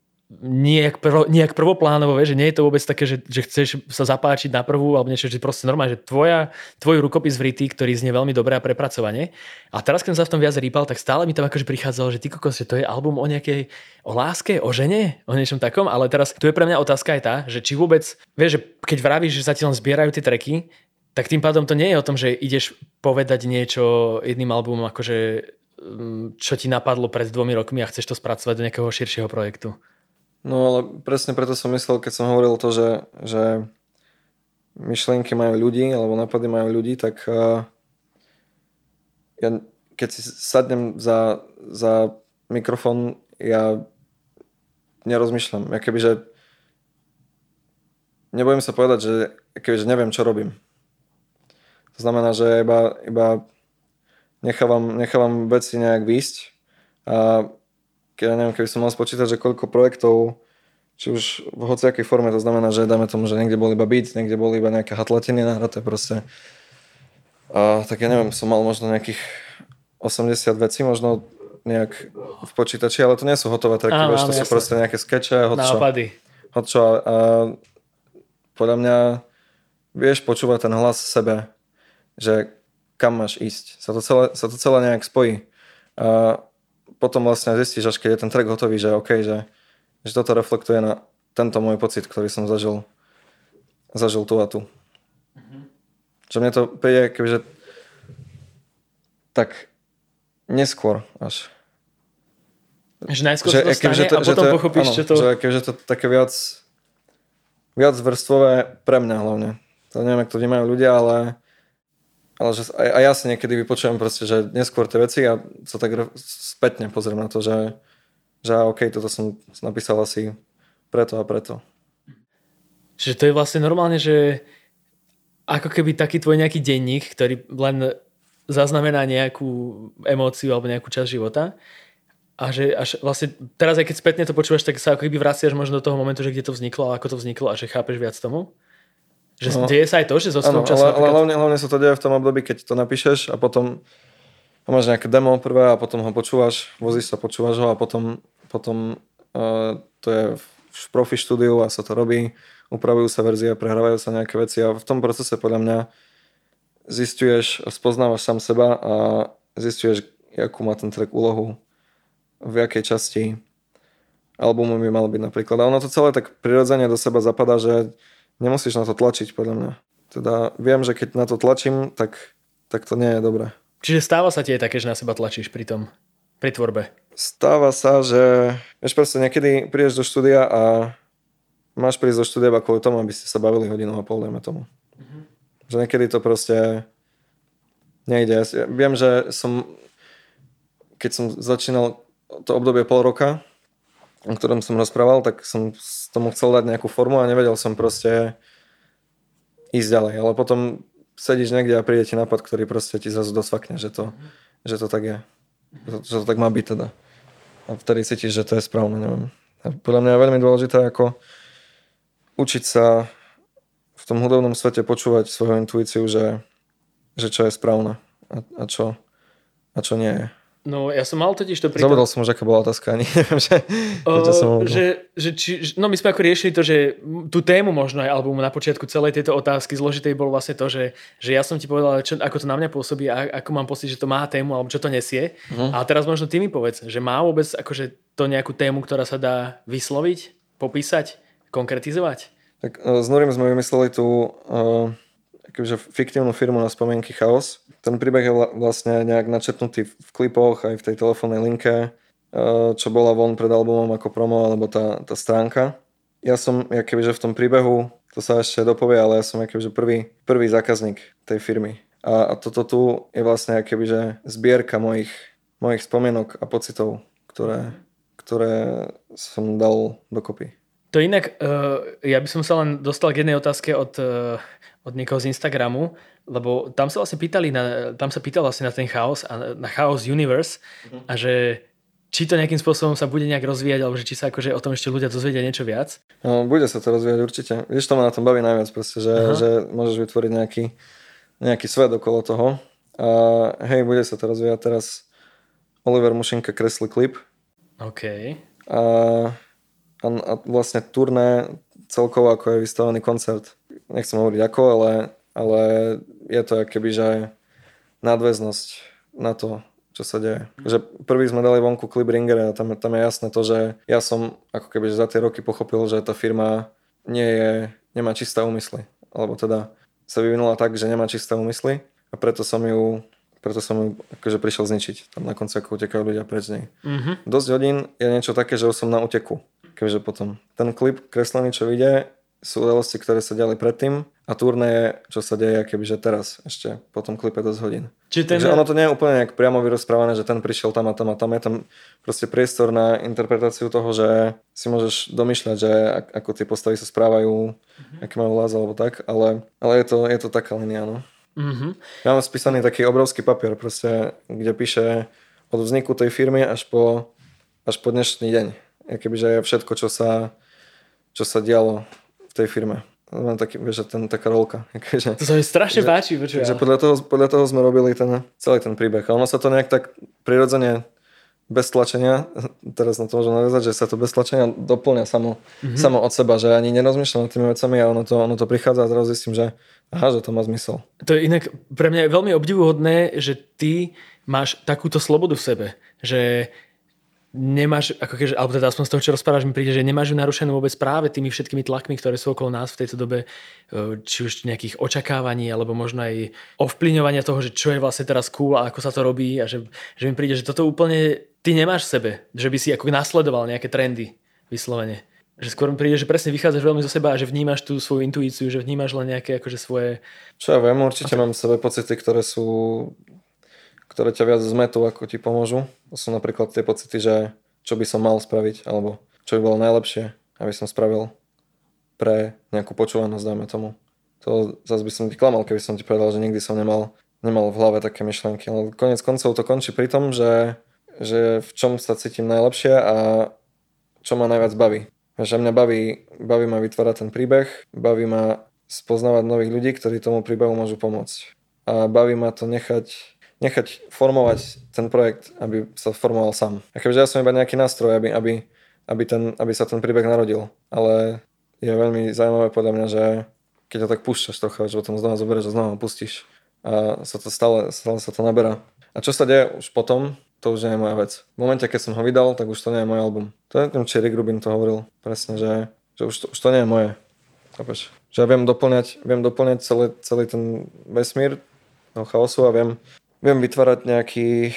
nejak, prvo, nejak prvoplánovo, vieš, že nie je to vôbec také, že, že chceš sa zapáčiť na prvú alebo niečo, že proste normálne, že tvoja, tvoj rukopis v rity, ktorý znie veľmi dobre a prepracovanie. A teraz, keď som sa v tom viac rýpal, tak stále mi tam akože prichádzalo, že ty kokos, že to je album o nejakej, o láske, o žene, o niečom takom, ale teraz tu je pre mňa otázka aj tá, že či vôbec, vieš, že keď vravíš, že len zbierajú tie treky, tak tým pádom to nie je o tom, že ideš povedať niečo jedným albumom, akože mm, čo ti napadlo pred dvomi rokmi a chceš to spracovať do nejakého širšieho projektu. No ale presne preto som myslel, keď som hovoril to, že, že myšlienky majú ľudí, alebo nápady majú ľudí, tak uh, ja, keď si sadnem za, za mikrofón, ja nerozmýšľam. Ja kebyže nebojím sa povedať, že kebyže neviem, čo robím. To znamená, že iba, iba nechávam, nechávam veci nejak výsť a ja neviem, keby som mal spočítať, že koľko projektov, či už v hociakej forme, to znamená, že dáme tomu, že niekde bol iba beat, niekde boli iba nejaké hatlatiny nahraté proste. A, tak ja neviem, som mal možno nejakých 80 vecí, možno nejak v počítači, ale to nie sú hotové tracky, Áno, to áno, sú proste nejaké skeče, hotšo, Nápady. hotšo a, a podľa mňa vieš počúvať ten hlas sebe, že kam máš ísť. Sa to celé, sa to celé nejak spojí. A potom vlastne zistíš, až keď je ten track hotový, že OK, že, že toto reflektuje na tento môj pocit, ktorý som zažil, zažil tu a tu. Že mne to príde, kebyže tak neskôr až. Že najskôr že, to dostane kebyže a potom je- pochopíš, áno, čo to... Že kebyže to také viac, viac vrstvové pre mňa hlavne. To neviem, ako to vnímajú ľudia, ale, ale že aj ja si niekedy vypočujem proste, že neskôr tie veci a sa tak spätne pozriem na to, že, že OK, toto som napísal asi preto a preto. Čiže to je vlastne normálne, že ako keby taký tvoj nejaký denník, ktorý len zaznamená nejakú emóciu alebo nejakú časť života a že až vlastne teraz aj keď spätne to počúvaš, tak sa ako keby vraciaš možno do toho momentu, že kde to vzniklo a ako to vzniklo a že chápeš viac tomu. Že No. deje sa aj to, že zo Áno, svojho času ale, ale hlavne, hlavne sa to deje v tom období, keď to napíšeš a potom a máš nejaké demo prvé a potom ho počúvaš, vozíš sa, počúvaš ho a potom, potom uh, to je v profi štúdiu a sa to robí, upravujú sa verzie, prehrávajú sa nejaké veci a v tom procese podľa mňa zistuješ, spoznávaš sám seba a zistuješ, akú má ten track úlohu, v jakej časti albumu by mal byť napríklad. A ono to celé tak prirodzene do seba zapadá, že nemusíš na to tlačiť, podľa mňa. Teda viem, že keď na to tlačím, tak, tak to nie je dobré. Čiže stáva sa ti aj také, že na seba tlačíš pri tom, pri tvorbe. Stáva sa, že vieš proste niekedy prídeš do štúdia a máš prísť do štúdia iba kvôli tomu, aby ste sa bavili hodinu a pol, dajme tomu. Že niekedy to proste nejde. Ja viem, že som, keď som začínal to obdobie pol roka, o ktorom som rozprával, tak som tomu chcel dať nejakú formu a nevedel som proste ísť ďalej. Ale potom sedíš niekde a príde ti nápad, ktorý proste ti zase dosvakne, že to, že to tak je. Že to tak má byť teda. A vtedy cítiš, že to je správne, neviem. A podľa mňa je veľmi dôležité ako učiť sa v tom hudobnom svete počúvať svoju intuíciu, že, že čo je správne a, a, čo, a čo nie je. No ja som mal totiž to pri Zabudol som už, aká bola otázka, ani neviem, že, o, som že, že či, No my sme ako riešili to, že tú tému možno aj albumu na počiatku celej tejto otázky zložitej bol vlastne to, že, že ja som ti povedal, čo, ako to na mňa pôsobí a ako mám pocit, že to má tému alebo čo to nesie. Uh-huh. A teraz možno ty mi povedz, že má vôbec akože to nejakú tému, ktorá sa dá vysloviť, popísať, konkretizovať? Tak uh, s Nurim sme vymysleli tú uh, akože fiktívnu firmu na spomienky Chaos ten príbeh je vlastne nejak načetnutý v klipoch, aj v tej telefónnej linke, eh, čo bola von pred albumom ako promo, alebo tá, tá stránka. Ja som, ja kebyže v tom príbehu, to sa ešte dopovie, ale ja som kebyže prvý, prvý zákazník tej firmy. A, a toto tu je vlastne kebyže zbierka mojich, mojich spomienok a pocitov, ktoré, ktoré som dal dokopy. To inak, uh, ja by som sa len dostal k jednej otázke od, uh, od niekoho z Instagramu, lebo tam sa vlastne pýtali, na, tam sa pýtal vlastne na ten chaos, a na chaos universe uh-huh. a že či to nejakým spôsobom sa bude nejak rozvíjať, alebo že či sa akože o tom ešte ľudia dozvedia niečo viac? No, bude sa to rozvíjať určite. Vieš, to ma na tom baví najviac proste, že, uh-huh. že môžeš vytvoriť nejaký, nejaký svet okolo toho. A hej, bude sa to rozvíjať teraz. Oliver Mušinka kreslí klip. OK. A, a, a vlastne turné celkovo ako je vystavený koncert. Nechcem hovoriť ako, ale ale je to keby, že nadväznosť na to, čo sa deje. Že prvý sme dali vonku klip Ringer a tam, tam je jasné to, že ja som ako keby za tie roky pochopil, že tá firma nie je, nemá čisté úmysly. Alebo teda sa vyvinula tak, že nemá čisté úmysly a preto som ju preto som ju akože prišiel zničiť. Tam na konci ako utekajú ľudia preč z nej. Mm-hmm. Dosť hodín je niečo také, že už som na uteku. Keďže potom ten klip kreslený, čo vyjde, sú udalosti, ktoré sa diali predtým a turné je, čo sa deje kebyže teraz, ešte po tom klipe dosť hodín. Čiže ten... Takže ono to nie je úplne nejak priamo vyrozprávané, že ten prišiel tam a tam a tam. Je tam proste priestor na interpretáciu toho, že si môžeš domýšľať, že ako tie postavy sa správajú, mm-hmm. aký majú hlas alebo tak, ale, ale je, to, je to taká linia, no. Mm-hmm. Ja mám spísaný taký obrovský papier, proste, kde píše od vzniku tej firmy až po, až po dnešný deň. Kebyže všetko, čo sa, čo sa dialo v tej firme. Mám taký, vieš, ten, taká rolka. Akože, to sa mi strašne že, páči. Počuva. Že podľa toho, podľa toho sme robili ten, celý ten príbeh. A ono sa to nejak tak prirodzene bez tlačenia, teraz na to môžem navezať, že sa to bez tlačenia doplňa samo, mm-hmm. samo od seba, že ani nerozmýšľam nad tými vecami a ono to, ono to prichádza a zrazu zistím, že aha, že to má zmysel. To je inak pre mňa je veľmi obdivuhodné, že ty máš takúto slobodu v sebe, že nemáš, ako keďže, alebo teda aspoň z toho, čo rozprávaš, mi príde, že nemáš ju narušenú vôbec práve tými všetkými tlakmi, ktoré sú okolo nás v tejto dobe, e, či už nejakých očakávaní, alebo možno aj ovplyvňovania toho, že čo je vlastne teraz cool a ako sa to robí a že, že mi príde, že toto úplne ty nemáš v sebe, že by si ako nasledoval nejaké trendy vyslovene. Že skôr mi príde, že presne vychádzaš veľmi zo seba a že vnímaš tú svoju intuíciu, že vnímaš len nejaké akože svoje... Čo ja viem, určite mám v sebe pocity, ktoré sú ktoré ťa viac zmetú, ako ti pomôžu. To sú napríklad tie pocity, že čo by som mal spraviť, alebo čo by bolo najlepšie, aby som spravil pre nejakú počúvanosť, dajme tomu. To zase by som ti klamal, keby som ti povedal, že nikdy som nemal, nemal v hlave také myšlienky. Ale konec koncov to končí pri tom, že, že v čom sa cítim najlepšie a čo ma najviac baví. Že mňa baví, baví ma vytvárať ten príbeh, baví ma spoznávať nových ľudí, ktorí tomu príbehu môžu pomôcť. A baví ma to nechať nechať formovať ten projekt, aby sa formoval sám. A keďže ja som iba nejaký nástroj, aby, aby, aby, ten, aby sa ten príbeh narodil. Ale je veľmi zaujímavé podľa mňa, že keď ho tak púšťaš trocha, že potom znova zoberieš a znova pustíš a sa to stále, stále sa to naberá. A čo sa deje už potom, to už nie je moja vec. V momente, keď som ho vydal, tak už to nie je môj album. To je či Rick Rubin to hovoril presne, že, že už, to, už to nie je moje. Chápeš? Že ja viem doplňať, viem doplňať celý, celý ten vesmír toho chaosu a viem, viem vytvárať nejaký,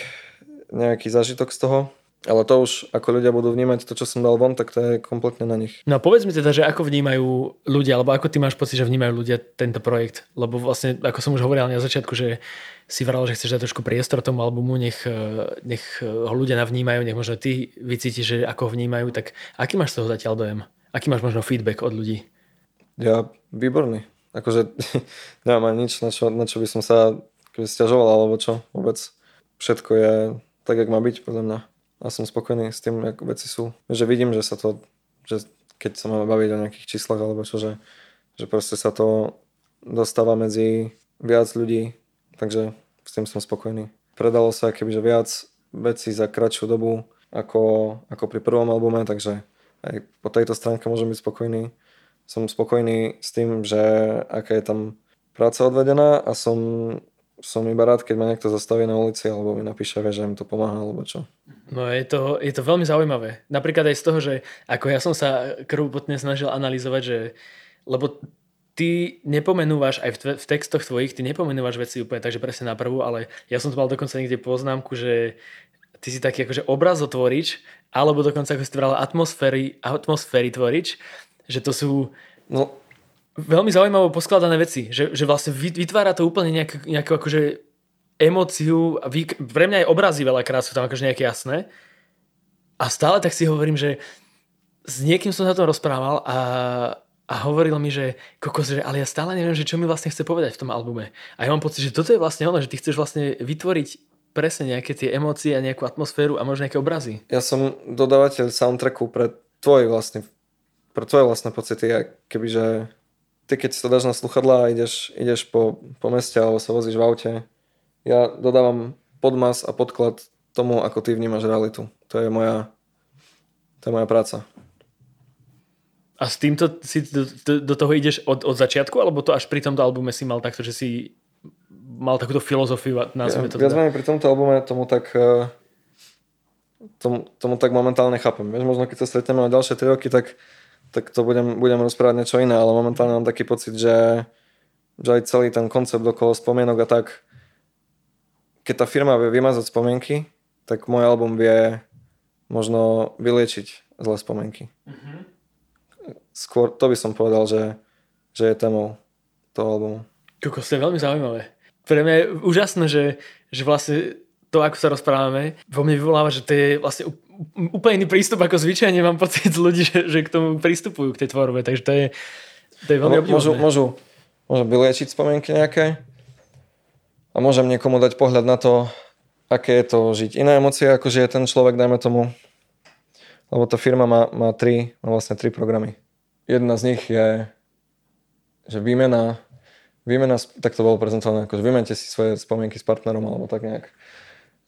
nejaký zážitok z toho, ale to už, ako ľudia budú vnímať to, čo som dal von, tak to je kompletne na nich. No a povedz mi teda, že ako vnímajú ľudia, alebo ako ty máš pocit, že vnímajú ľudia tento projekt? Lebo vlastne, ako som už hovoril na začiatku, že si vral, že chceš dať trošku priestor tomu albumu, nech, nech ho ľudia navnímajú, nech možno ty vycítiš, že ako ho vnímajú, tak aký máš z toho zatiaľ dojem? Aký máš možno feedback od ľudí? Ja, výborný. Akože nemám ani nič, na čo, na čo by som sa stiažoval alebo čo vôbec. Všetko je tak, jak má byť podľa mňa. A som spokojný s tým, ako veci sú. Že vidím, že sa to, že keď sa máme baviť o nejakých číslach alebo čo, že, že proste sa to dostáva medzi viac ľudí, takže s tým som spokojný. Predalo sa kebyže viac veci za kratšiu dobu ako, ako pri prvom albume, takže aj po tejto stránke môžem byť spokojný. Som spokojný s tým, že aká je tam práca odvedená a som, som iba rád, keď ma niekto zastaví na ulici alebo mi napíše, že im to pomáha alebo čo. No je to, je to veľmi zaujímavé. Napríklad aj z toho, že ako ja som sa krvopotne snažil analyzovať, že lebo ty nepomenúvaš aj v, v textoch tvojich, ty nepomenúvaš veci úplne takže presne na prvú, ale ja som tu mal dokonca niekde poznámku, že ty si taký akože obrazotvorič, alebo dokonca ako si to atmosféry, atmosféry tvorič, že to sú no. Veľmi zaujímavé poskladané veci, že, že vlastne vytvára to úplne nejak, nejakú akože emóciu, pre mňa aj obrazy veľakrát sú tam akože nejaké jasné a stále tak si hovorím, že s niekým som sa tom rozprával a, a hovoril mi, že kokos, že ale ja stále neviem, že čo mi vlastne chce povedať v tom albume. A ja mám pocit, že toto je vlastne ono, že ty chceš vlastne vytvoriť presne nejaké tie emócie a nejakú atmosféru a možno nejaké obrazy. Ja som dodávateľ soundtracku pre tvoje vlastne, pre tvoje vlastné pocity kebyže ty keď si to dáš na sluchadla a ideš, ideš po, po meste alebo sa vozíš v aute, ja dodávam podmas a podklad tomu, ako ty vnímaš realitu. To je moja, to je moja práca. A s týmto si do, do, do toho ideš od, od začiatku, alebo to až pri tomto albume si mal takto, že si mal takúto filozofiu, nazvime to Viac teda. pri tomto albume tomu tak eh, tomu, tomu tak momentálne chápem. Vieš, možno keď sa stretneme na ďalšie 3 roky, tak, tak to budem, budem rozprávať niečo iné, ale momentálne mám taký pocit, že, že aj celý ten koncept okolo spomienok a tak, keď tá firma vie vymazať spomienky, tak môj album vie možno vyliečiť zlé spomienky. Mm-hmm. Skôr to by som povedal, že, že je témou toho albumu. Kokos, to je veľmi zaujímavé pre mňa je úžasné, že, že vlastne to, ako sa rozprávame, vo mne vyvoláva, že to je vlastne úplne iný prístup, ako zvyčajne mám pocit z ľudí, že, že k tomu pristupujú k tej tvorbe. Takže to je, to je veľmi no, môžu, môžu, môžu vyliečiť spomienky nejaké a môžem niekomu dať pohľad na to, aké je to žiť iné emócie, ako je ten človek, dajme tomu. Lebo tá firma má, má, tri, má vlastne tri programy. Jedna z nich je že výmena výmena, tak to bolo prezentované, akože vymente si svoje spomienky s partnerom alebo tak nejak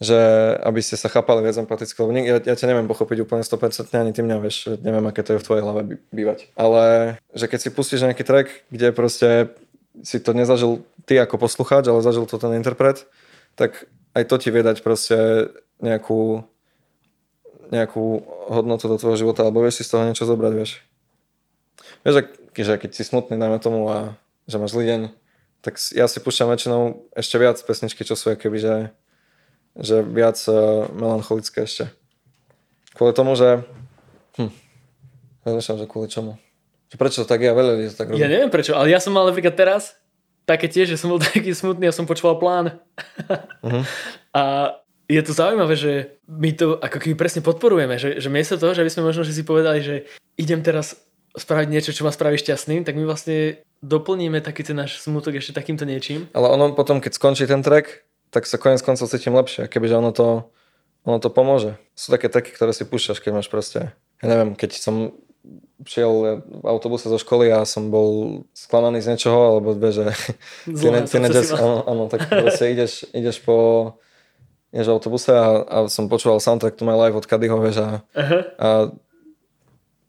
že aby ste sa chápali viac empaticky, lebo ja, ja ťa neviem pochopiť úplne 100% ani ty mňa vieš, neviem, aké to je v tvojej hlave bývať. Ale že keď si pustíš nejaký track, kde proste si to nezažil ty ako poslucháč, ale zažil to ten interpret, tak aj to ti vie dať proste nejakú, nejakú hodnotu do tvojho života, alebo vieš si z toho niečo zobrať, vieš. Vieš, že keď si smutný, dajme tomu, a že máš zlý deň, tak ja si púšťam väčšinou ešte viac pesničky, čo sú keby, že, že viac uh, melancholické ešte. Kvôli tomu, že hm, rozmýšľam, že kvôli čomu. Že prečo to tak ja veľa ľudí tak robí. Ja neviem prečo, ale ja som mal napríklad teraz také tiež, že som bol taký smutný a som počúval plán. Uh-huh. a je to zaujímavé, že my to ako keby presne podporujeme, že, že miesto toho, že by sme možno že si povedali, že idem teraz spraviť niečo, čo ma spraví šťastným, tak my vlastne doplníme taký ten náš smutok ešte takýmto niečím. Ale ono potom, keď skončí ten track, tak sa konec koncov cítim lepšie, kebyže ono to, ono to pomôže. Sú také tracky, ktoré si púšťaš, keď máš proste, ja neviem, keď som šiel v autobuse zo školy a som bol sklamaný z niečoho, alebo dve, že teenagers, áno, áno, tak proste ideš, ideš po ideš v autobuse a, a som počúval soundtrack to my life od Kadyho, vieš, a, uh-huh. a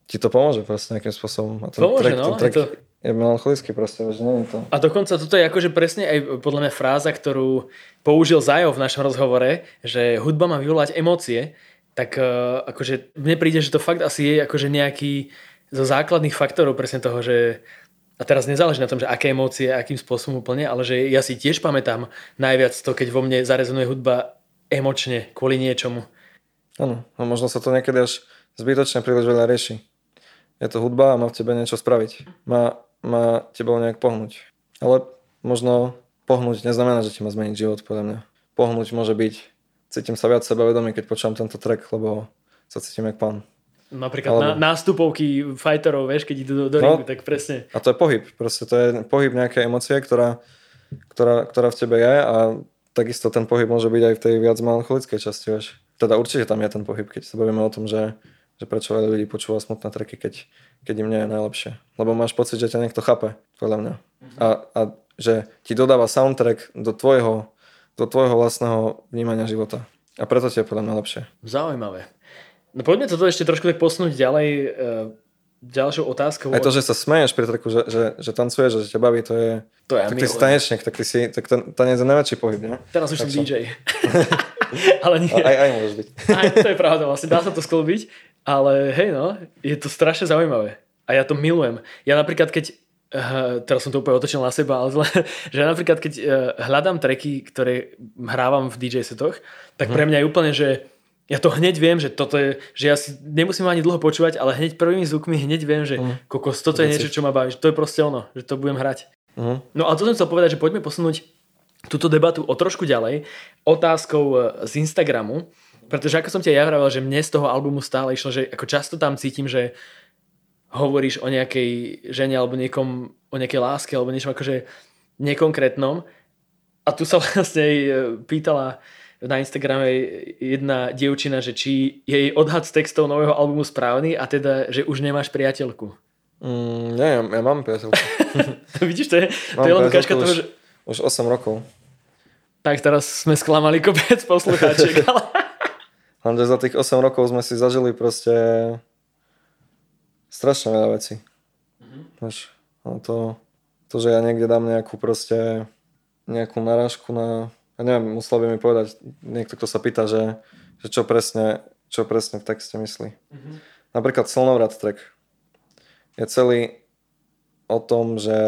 ti to pomôže proste nejakým spôsobom. A ten pomôže, track, no. Ten track to... je melancholický proste, že nie je to. A dokonca toto je akože presne aj podľa mňa fráza, ktorú použil Zajo v našom rozhovore, že hudba má vyvolať emócie, tak uh, akože mne príde, že to fakt asi je akože nejaký zo základných faktorov presne toho, že a teraz nezáleží na tom, že aké emócie, akým spôsobom úplne, ale že ja si tiež pamätám najviac to, keď vo mne zarezonuje hudba emočne, kvôli niečomu. Áno, a možno sa to niekedy až zbytočne príliš veľa rieši je to hudba a má v tebe niečo spraviť. Má, má tebou nejak pohnúť. Ale možno pohnúť neznamená, že ti má zmeniť život, podľa mňa. Pohnúť môže byť, cítim sa viac sebavedomý, keď počúvam tento track, lebo sa cítim jak pán. Napríklad Alebo... na, nástupovky fighterov, vieš, keď idú do, do no, ringu, tak presne. A to je pohyb, proste to je pohyb nejaké emócie, ktorá, ktorá, ktorá v tebe je a takisto ten pohyb môže byť aj v tej viac melancholickej časti, vieš. Teda určite tam je ten pohyb, keď sa bavíme o tom, že že prečo veľa ľudí počúva smutné treky, keď, keď im nie je najlepšie. Lebo máš pocit, že ťa niekto chápe, podľa mňa. A, a že ti dodáva soundtrack do tvojho, do tvojho vlastného vnímania života. A preto ti je podľa mňa lepšie. Zaujímavé. No poďme toto ešte trošku tak posunúť ďalej. Uh, ďalšou otázkou. Aj to, že sa smeješ pri treku, že, že, že tancuješ, že ťa baví, to je... To ja tak ty si tanečník, tak ty si, tak ten tanec je najväčší pohyb, nie? Teraz už som DJ. ale nie. Aj, aj môžeš byť. aj, to je pravda, vlastne dá sa to sklbiť, ale hej no, je to strašne zaujímavé. A ja to milujem. Ja napríklad, keď uh, teraz som to úplne otočil na seba, ale zle, že napríklad, keď uh, hľadám treky, ktoré hrávam v DJ setoch, tak pre mhm. mňa je úplne, že ja to hneď viem, že toto je, že ja si nemusím ani dlho počúvať, ale hneď prvými zvukmi hneď viem, že uh-huh. kokos, toto je niečo, čo ma baví, to je proste ono, že to budem hrať. Uh-huh. No a to som chcel povedať, že poďme posunúť túto debatu o trošku ďalej otázkou e, z Instagramu, pretože ako som ti ja vravel, že mne z toho albumu stále išlo, že ako často tam cítim, že hovoríš o nejakej žene alebo niekom, o nejakej láske alebo niečom akože nekonkrétnom. A tu sa vlastne e, pýtala na Instagrame jedna dievčina, že či je jej odhad z textov nového albumu správny a teda, že už nemáš priateľku. Mm, nie, ja, ja mám priateľku. Vidíš, to je, to je len ukážka toho, že... Už 8 rokov. Tak teraz sme sklamali kopec poslucháčiek, ale... Lenže za tých 8 rokov sme si zažili proste strašne veľa vecí. Mm-hmm. to, to, že ja niekde dám nejakú proste nejakú narážku na ja neviem, musel by mi povedať niekto, kto sa pýta, že, že čo, presne, čo presne v texte myslí. Mm-hmm. Napríklad Slnovrat track je celý o tom, že,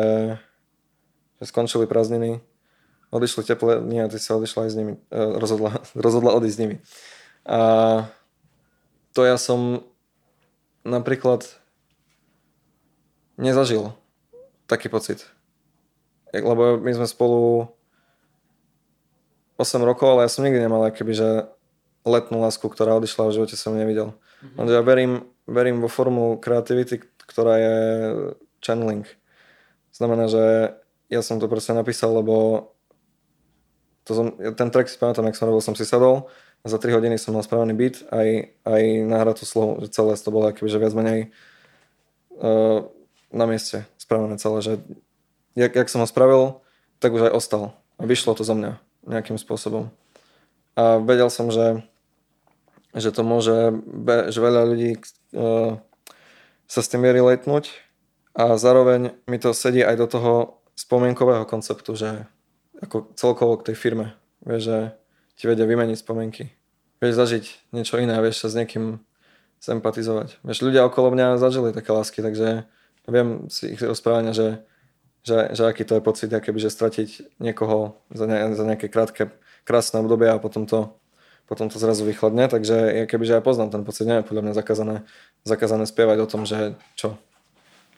že skončili prázdniny, odišli teplé dni a ty sa odišla aj s nimi, e, rozhodla, rozhodla odísť s nimi. A to ja som napríklad nezažil taký pocit. Lebo my sme spolu 8 rokov, ale ja som nikdy nemal keby, že letnú lásku, ktorá odišla v živote som nevidel. Mm-hmm. Lenže ja verím, verím vo formu kreativity, ktorá je channeling. Znamená, že ja som to proste napísal, lebo to som, ten track si pamätám, jak som robil, som si sadol a za 3 hodiny som mal spravený beat aj, aj nahratú slovo, že celé to bolo akoby, že viac menej uh, na mieste spravené celé, že jak, jak som ho spravil, tak už aj ostal a vyšlo to zo mňa nejakým spôsobom. A vedel som, že, že to môže, že veľa ľudí uh, sa s tým vie relatnúť a zároveň mi to sedí aj do toho spomienkového konceptu, že ako celkovo k tej firme. Vieš, že ti vedia vymeniť spomienky. Vieš zažiť niečo iné, vieš sa s niekým sympatizovať. Vieš, ľudia okolo mňa zažili také lásky, takže viem si ich rozprávania, že že, že aký to je pocit, keby, že stratiť niekoho za, ne, za nejaké krátke, krásne obdobie a potom to, potom to zrazu vychladne, takže ja keby, že ja poznám ten pocit, nie je podľa mňa zakázané, zakázané spievať o tom, že čo.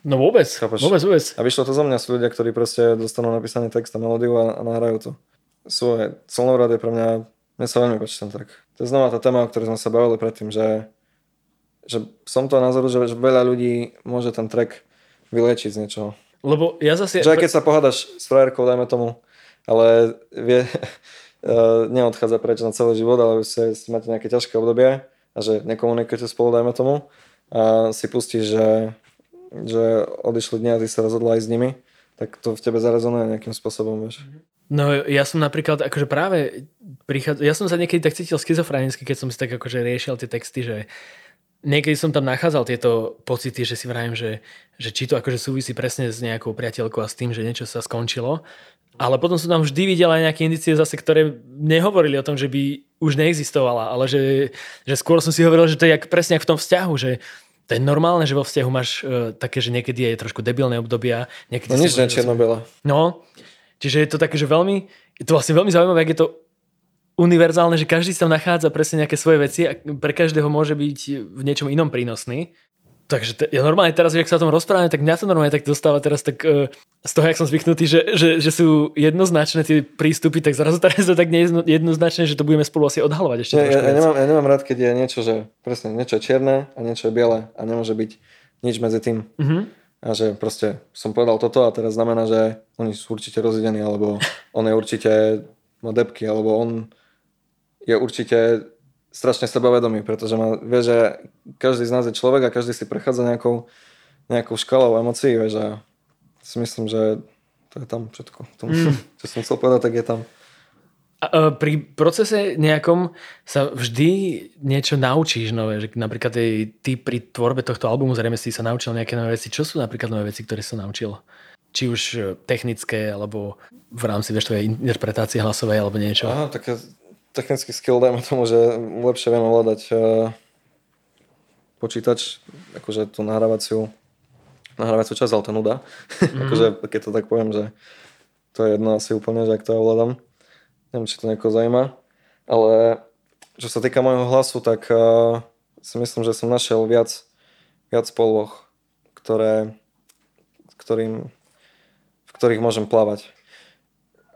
No vôbec, Chápaš? vôbec, vôbec. A vyšlo to zo mňa, sú ľudia, ktorí proste dostanú napísaný text a melódiu a, a nahrajú to. Sú aj, Solnovrad je pre mňa, mne sa veľmi páči ten track. To je znova tá téma, o ktorej sme sa bavili predtým, že, že som toho názoru, že, že veľa ľudí môže ten track vyliečiť z niečoho. Lebo ja zase... Že aj keď sa pohádaš s frajerkou, dajme tomu, ale vie, uh, neodchádza preč na celý život, ale si, si máte nejaké ťažké obdobie a že nekomunikujete spolu, dajme tomu, a si pustíš, že, že odišli dni a ty sa rozhodla aj s nimi, tak to v tebe zarezonuje nejakým spôsobom, vieš. No ja som napríklad, akože práve prichádza, ja som sa niekedy tak cítil schizofrenicky, keď som si tak akože riešil tie texty, že niekedy som tam nachádzal tieto pocity, že si vravím, že, že či to akože súvisí presne s nejakou priateľkou a s tým, že niečo sa skončilo. Ale potom som tam vždy videl aj nejaké indície zase, ktoré nehovorili o tom, že by už neexistovala, ale že, že skôr som si hovoril, že to je jak, presne ako v tom vzťahu, že to je normálne, že vo vzťahu máš uh, také, že niekedy je trošku debilné obdobia. Niekedy no nič nie čierno No, čiže je to také, že veľmi, je to vlastne veľmi zaujímavé, ak je to univerzálne, že každý sa tam nachádza presne nejaké svoje veci a pre každého môže byť v niečom inom prínosný. Takže te, ja normálne teraz, ak sa o tom rozprávame, tak mňa to normálne tak dostáva teraz tak uh, z toho, jak som zvyknutý, že, že, že sú jednoznačné tie prístupy, tak zrazu teraz to tak jednoznačné, že to budeme spolu asi odhalovať ešte ja, ja, nemám, ja nemám rád, keď je niečo, že presne niečo je čierne a niečo je biele a nemôže byť nič medzi tým. Mm-hmm. A že proste som povedal toto a teraz znamená, že oni sú určite rozidení, alebo on je určite má depky, alebo on je určite strašne sebavedomý, pretože má, vie, že každý z nás je človek a každý si prechádza nejakou, nejakou škalou emocií, vieš, a si myslím, že to je tam všetko. To, mm. Čo som chcel povedať, tak je tam. A, pri procese nejakom sa vždy niečo naučíš nové, že napríklad ty pri tvorbe tohto albumu zrejme si sa naučil nejaké nové veci. Čo sú napríklad nové veci, ktoré sa naučil? Či už e, technické, alebo v rámci vieš, tvojej interpretácie hlasovej, alebo niečo? Aha, také technický skill, dajme tomu, že lepšie viem ovládať uh, počítač, akože tú nahrávaciu nahrávaciu časť, ale to nuda. Mm-hmm. akože, keď to tak poviem, že to je jedno asi úplne, že ak to ovládam. Neviem, či to niekoho zaujíma. Ale čo sa týka môjho hlasu, tak uh, si myslím, že som našiel viac, viac poloh, ktoré, ktorým, v ktorých môžem plávať.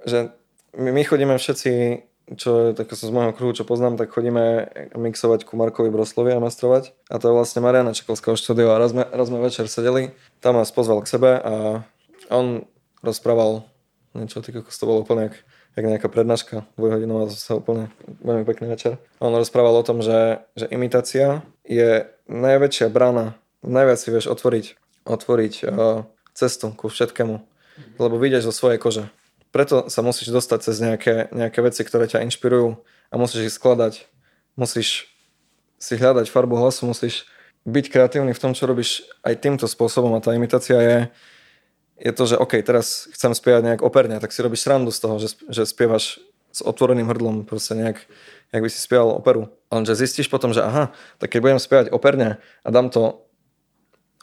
Že my, my chodíme všetci, čo tak z môjho kruhu, čo poznám, tak chodíme mixovať ku Markovi Broslovi a mastrovať. A to je vlastne Mariana Čekovského štúdio. A raz sme, raz sme večer sedeli, tam nás pozval k sebe a on rozprával niečo, ako to bolo úplne jak jak nejaká prednáška dvojhodinová, zase úplne veľmi pekný večer. On rozprával o tom, že, že imitácia je najväčšia brána, najviac si vieš otvoriť, otvoriť uh, cestu ku všetkému, lebo vidieš zo svojej kože. Preto sa musíš dostať cez nejaké, nejaké veci, ktoré ťa inšpirujú a musíš ich skladať. Musíš si hľadať farbu hlasu, musíš byť kreatívny v tom, čo robíš aj týmto spôsobom a tá imitácia je, je to, že OK, teraz chcem spievať nejak operne, tak si robíš srandu z toho, že, že spievaš s otvoreným hrdlom, proste nejak, jak by si spieval operu. Lenže zistíš potom, že aha, tak keď budem spievať operne a dám to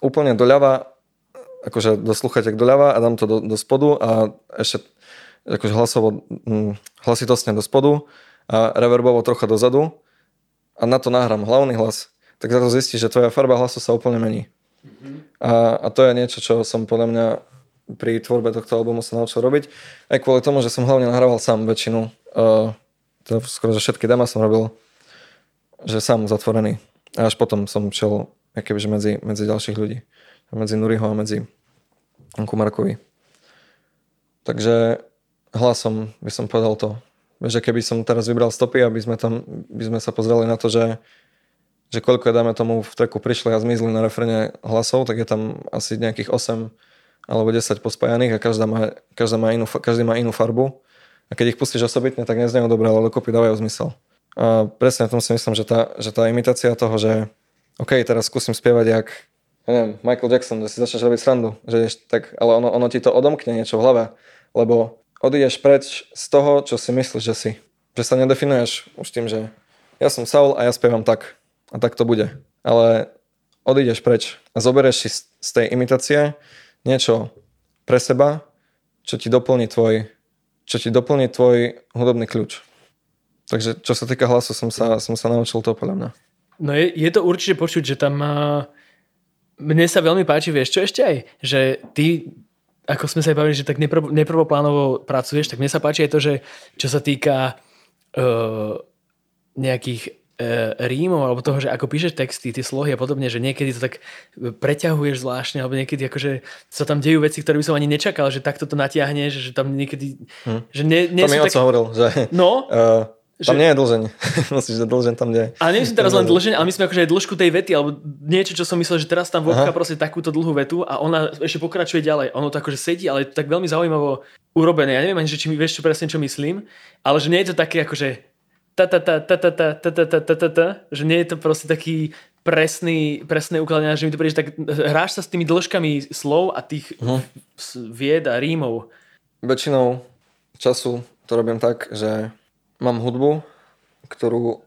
úplne doľava, akože do sluchatek doľava a dám to do, do spodu a ešte akože hlasovo, hm, hlasitostne do spodu a reverbovo trocha dozadu a na to nahrám hlavný hlas, tak za to zistíš, že tvoja farba hlasu sa úplne mení. Mm-hmm. A, a to je niečo, čo som podľa mňa pri tvorbe tohto albumu sa naučil robiť. Aj kvôli tomu, že som hlavne nahrával sám väčšinu. Uh, to skoro, že všetky dema som robil, že sám zatvorený. A až potom som šiel kebyže medzi, medzi ďalších ľudí. Medzi Nuriho a medzi Kumarkovi. Takže hlasom by som povedal to. Že keby som teraz vybral stopy, aby sme tam by sme sa pozreli na to, že, že koľko je, dáme tomu v treku prišli a zmizli na refrene hlasov, tak je tam asi nejakých 8 alebo 10 pospájaných a každá má, každá má inú, každý má inú farbu. A keď ich pustíš osobitne, tak neznejú dobre, ale dokopy dávajú zmysel. A presne na tom si myslím, že tá, že tá imitácia toho, že OK, teraz skúsim spievať jak ja neviem, Michael Jackson, že si začneš robiť srandu, že ješ, tak, ale ono, ono ti to odomkne niečo v hlave, lebo odídeš preč z toho, čo si myslíš, že si. Že sa nedefinuješ už tým, že ja som Saul a ja spievam tak a tak to bude. Ale odídeš preč a zoberieš si z tej imitácie niečo pre seba, čo ti doplní tvoj, čo ti doplní tvoj hudobný kľúč. Takže čo sa týka hlasu, som sa, som sa naučil to podľa mňa. No je, je to určite počuť, že tam uh, mne sa veľmi páči, vieš čo ešte aj, že ty ako sme sa aj bavili, že tak neprv, neprvoplánovo pracuješ, tak mne sa páči aj to, že čo sa týka uh, nejakých rímov alebo toho, že ako píšeš texty, tie slohy a podobne, že niekedy to tak preťahuješ zvláštne alebo niekedy akože sa tam dejú veci, ktoré by som ani nečakal, že takto to natiahneš, že tam niekedy... Hm. Že ne, nie to mi tak... hovoril, že... No? Uh, tam že... nie je dlžeň. Musíš dať dlžeň tam, kde... Ale nemyslím teraz len dlžeň, ale myslím akože aj dĺžku tej vety, alebo niečo, čo som myslel, že teraz tam vodka proste takúto dlhú vetu a ona ešte pokračuje ďalej. Ono to akože sedí, ale je to tak veľmi zaujímavo urobené. Ja neviem ani, že či mi vieš čo presne, čo myslím, ale že nie je to také akože že nie je to proste taký presný, presné ukladanie, že mi to príde, tak hráš sa s tými dĺžkami slov a tých uh-huh. vied a rímov. Väčšinou času to robím tak, že mám hudbu, ktorú,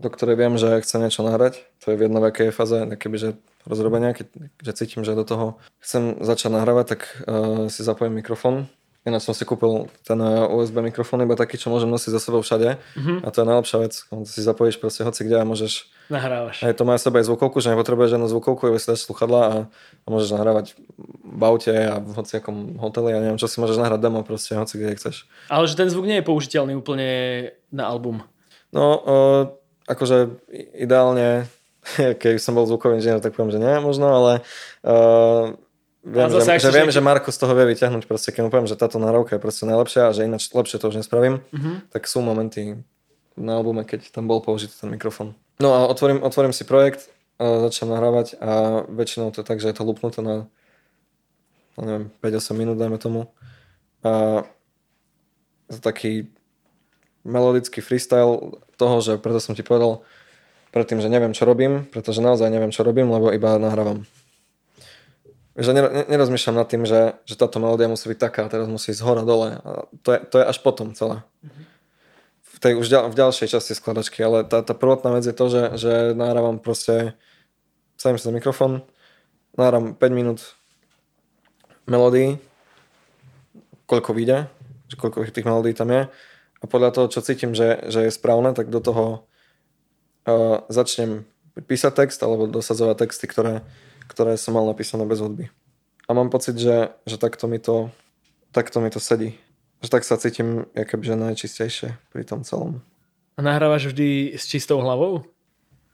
do ktorej viem, že chcem niečo nahrať. To je v jednovekej fáze, keby, že rozrobenia, keď, že cítim, že do toho chcem začať nahrávať, tak uh, si zapojím mikrofón Ináč som si kúpil ten eh, USB mikrofón iba taký, čo môžem nosiť za sebou všade. Mm-hmm. A to je najlepšia vec. Si zapojíš proste hoci kde a môžeš... Nahrávaš. Aj to má sebe aj zvukovku, že nepotrebuješ žiadnu zvukovku, iba si dáš sluchadla a, a môžeš nahrávať v aute a v hociakom hoteli a neviem čo si môžeš nahrať demo proste hoci kde chceš. Ale že ten zvuk nie je použiteľný úplne na album. No, uh, akože ideálne, keď som bol zvukový inžinier, tak poviem, že nie možno, ale uh, Viem, že, že, viem, že Marko z toho vie vyťahnuť, proste, keď mu poviem, že táto nahrávka je proste najlepšia a že ináč lepšie to už nespravím, mm-hmm. tak sú momenty na albume, keď tam bol použitý ten mikrofón. No a otvorím, otvorím si projekt, a začnem nahrávať a väčšinou to je tak, že je to lupnuté na no neviem, 5-8 minút, dajme tomu. A za taký melodický freestyle toho, že preto som ti povedal predtým, že neviem, čo robím, pretože naozaj neviem, čo robím, lebo iba nahrávam. Že nerozmýšľam nad tým, že, že táto melódia musí byť taká, teraz musí ísť hora dole. A to, je, to je až potom celé. V tej už ďal, v ďalšej časti skladačky, ale tá, tá prvotná vec je to, že, že nahrávam proste, stavím sa za mikrofón, nahrávam 5 minút melódií, koľko vyjde, že koľko tých melódií tam je a podľa toho, čo cítim, že, že je správne, tak do toho uh, začnem písať text alebo dosadzovať texty, ktoré, ktoré som mal napísané bez hudby. A mám pocit, že, že takto, mi to, takto mi to sedí. Že tak sa cítim že najčistejšie pri tom celom. A nahrávaš vždy s čistou hlavou?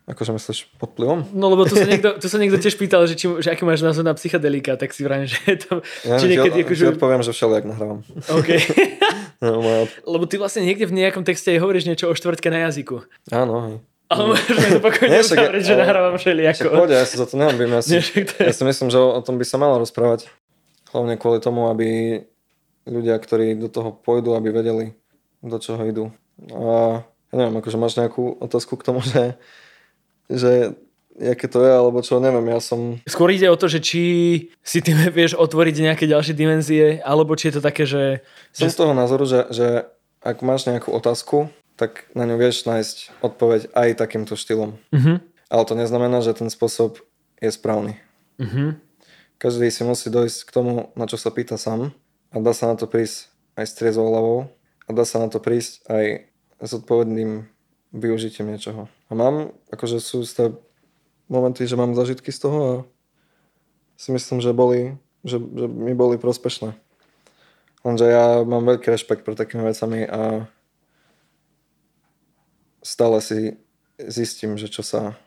Akože myslíš pod vplyvom? No lebo tu sa niekto, tu sa niekto tiež pýtal, že, či, že aký máš názor na psychedelika, tak si vrajím, že je to... Ja, či niekedy, ja, akože... ja odpoviem, že všelijak nahrávam. OK. no, moja... Lebo ty vlastne niekde v nejakom texte hovoríš niečo o štvrtke na jazyku. Áno, hej. Ale môžeme to pokojne uzavrieť, že nahrávam všelijako. Však ja sa za to nehambím. Ja si, ja si myslím, že o, o tom by sa malo rozprávať. Hlavne kvôli tomu, aby ľudia, ktorí do toho pôjdu, aby vedeli, do čoho idú. A ja neviem, akože máš nejakú otázku k tomu, že že aké to je, alebo čo, neviem, ja som... Skôr ide o to, že či si tým vieš otvoriť nejaké ďalšie dimenzie, alebo či je to také, že... Som z toho názoru, že, že ak máš nejakú otázku, tak na ňu vieš nájsť odpoveď aj takýmto štýlom. Uh-huh. Ale to neznamená, že ten spôsob je správny. Uh-huh. Každý si musí dojsť k tomu, na čo sa pýta sám a dá sa na to prísť aj s triezvou hlavou a dá sa na to prísť aj s odpovedným využitím niečoho. A mám, akože sú isté momenty, že mám zažitky z toho a si myslím, že boli, že, že mi boli prospešné. Lenže ja mám veľký rešpekt pre takými vecami a stále si zistím, že čo sa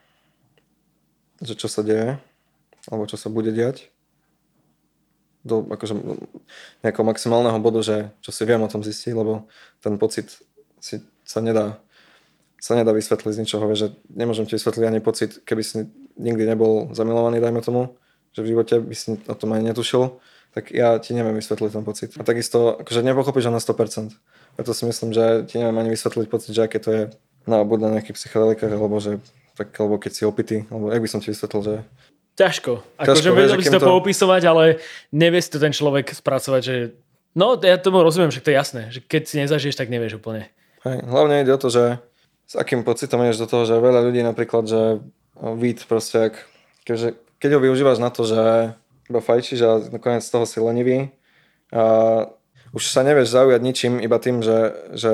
že čo sa deje alebo čo sa bude diať do akože, nejakého maximálneho bodu, že čo si viem o tom zistiť, lebo ten pocit si sa nedá sa nedá vysvetliť z ničoho, že nemôžem ti vysvetliť ani pocit, keby si nikdy nebol zamilovaný, dajme tomu, že v živote by si o tom ani netušil, tak ja ti neviem vysvetliť ten pocit. A takisto, akože nepochopíš ho na 100%. Preto si myslím, že ti neviem ani vysvetliť pocit, že aké to je na buď na nejakých psychedelikách, alebo že tak, alebo keď si opitý, alebo jak by som ti vysvetlil, že Ťažko. Akože vedel by si to, to poopisovať, ale nevie si to ten človek spracovať, že no ja tomu rozumiem, že to je jasné, že keď si nezažiješ, tak nevieš úplne. Hej, hlavne ide o to, že s akým pocitom ideš do toho, že veľa ľudí napríklad, že vid proste, ak, keďže, keď ho využívaš na to, že iba fajčíš a nakoniec z toho si lenivý a už sa nevieš zaujať ničím iba tým, že, že,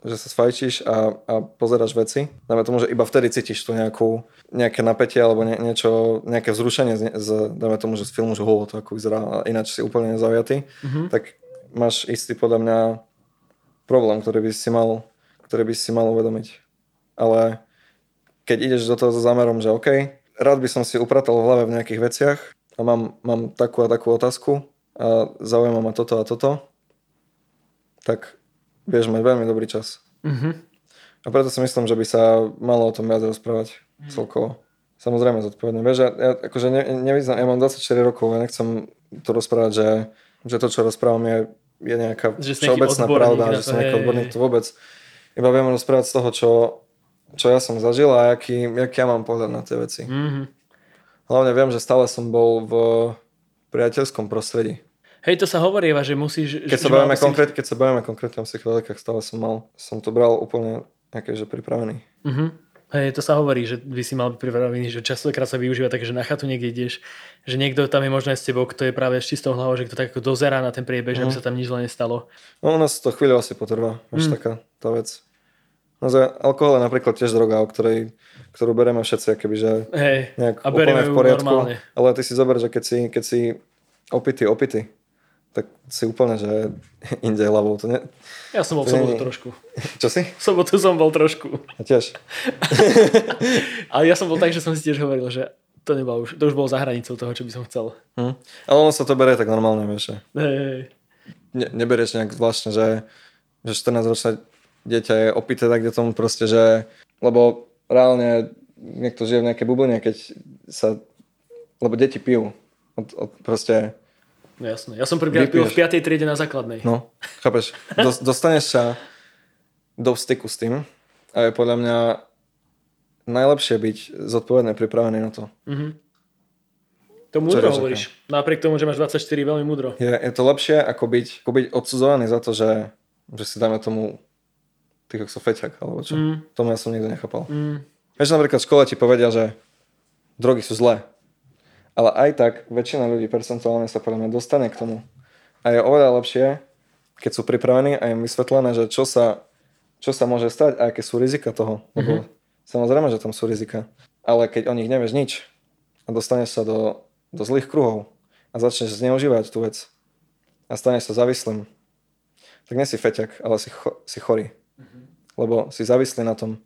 že sa sfajčíš a, a pozeráš veci. Dáme tomu, že iba vtedy cítiš tu nejakú, nejaké napätie alebo nie, niečo, nejaké vzrušenie z, z, dáme tomu, že z filmu, že ho, to ako vyzerá ináč si úplne nezaujatý, mm-hmm. tak máš istý podľa mňa problém, ktorý by si mal ktoré by si mal uvedomiť. Ale keď ideš do toho so zámerom, že OK, rád by som si upratal v hlave v nejakých veciach a mám, mám takú a takú otázku a zaujíma ma toto a toto, tak vieš mať veľmi dobrý čas. Mm-hmm. A preto si myslím, že by sa malo o tom viac rozprávať mm. celkovo. Samozrejme zodpovedne. Vieš, ja, ja, akože ne, nevyznam, ja mám 24 rokov, ja nechcem to rozprávať, že, že to, čo rozprávam, je, je nejaká všeobecná pravda, že som nejaký odborník, to vôbec iba viem rozprávať z toho, čo, čo ja som zažil a aký, aký ja mám pohľad na tie veci. Mm-hmm. Hlavne viem, že stále som bol v priateľskom prostredí. Hej, to sa hovorí, že musíš... Keď, že sa, bavíme si... konkrét, keď sa bavíme konkrétne o psychedelikách, stále som mal, som to bral úplne nejaké, že pripravený. Mm-hmm. Hej, to sa hovorí, že by si mal byť pripravený, že častokrát sa využíva tak, že na chatu niekde ideš, že niekto tam je možno aj s tebou, kto je práve s čistou hlavou, že kto tak ako dozerá na ten priebeh, mm. že by mhm. sa tam nič zle nestalo. No u nás to chvíľu asi potrvá, až mm. taká tá vec. No, alkohol je napríklad tiež droga, o ktorej, ktorú bereme všetci, akoby, že Hej, nejak a úplne v poriadku. Normálne. Ale ty si zober, že keď si, keď si opity, opity, tak si úplne, že inde hlavou. To ne... Ja som bol v sobotu trošku. Čo si? V sobotu som bol trošku. A tiež. Ale ja som bol tak, že som si tiež hovoril, že to, nebolo už, to už bolo za hranicou toho, čo by som chcel. Hm. Ale ono sa to berie tak normálne, vieš. Hej, hej. Ne, neberieš nejak zvláštne, že, že 14 ročné dieťa je opité tak, kde tomu proste, že lebo reálne niekto žije v nejakej bubline, keď sa, lebo deti pijú. Od, od proste No jasné. Ja som prvýkrát pil v 5. triede na základnej. No, chápeš. Dostaneš sa do styku s tým a je podľa mňa najlepšie byť zodpovedne pripravený na to. Mhm. To múdro hovoríš. Napriek tomu, že máš 24, veľmi múdro. Je, je to lepšie, ako byť, ako byť odsudzovaný za to, že, že si dáme tomu tých ako feťak, alebo čo. Mm. Tomu ja som nikto nechápal. Mm. Vieš, napríklad v škole ti povedia, že drogy sú zlé. Ale aj tak väčšina ľudí percentuálne sa podľa mňa dostane k tomu. A je oveľa lepšie, keď sú pripravení a im vysvetlené, že čo sa, čo sa môže stať a aké sú rizika toho. Mm-hmm. samozrejme, že tam sú rizika. Ale keď o nich nevieš nič a dostaneš sa do do zlých kruhov a začneš zneužívať tú vec a staneš sa závislým, tak nie si feťak, ale si, cho- si chorý. Mm-hmm. Lebo si závislý na tom.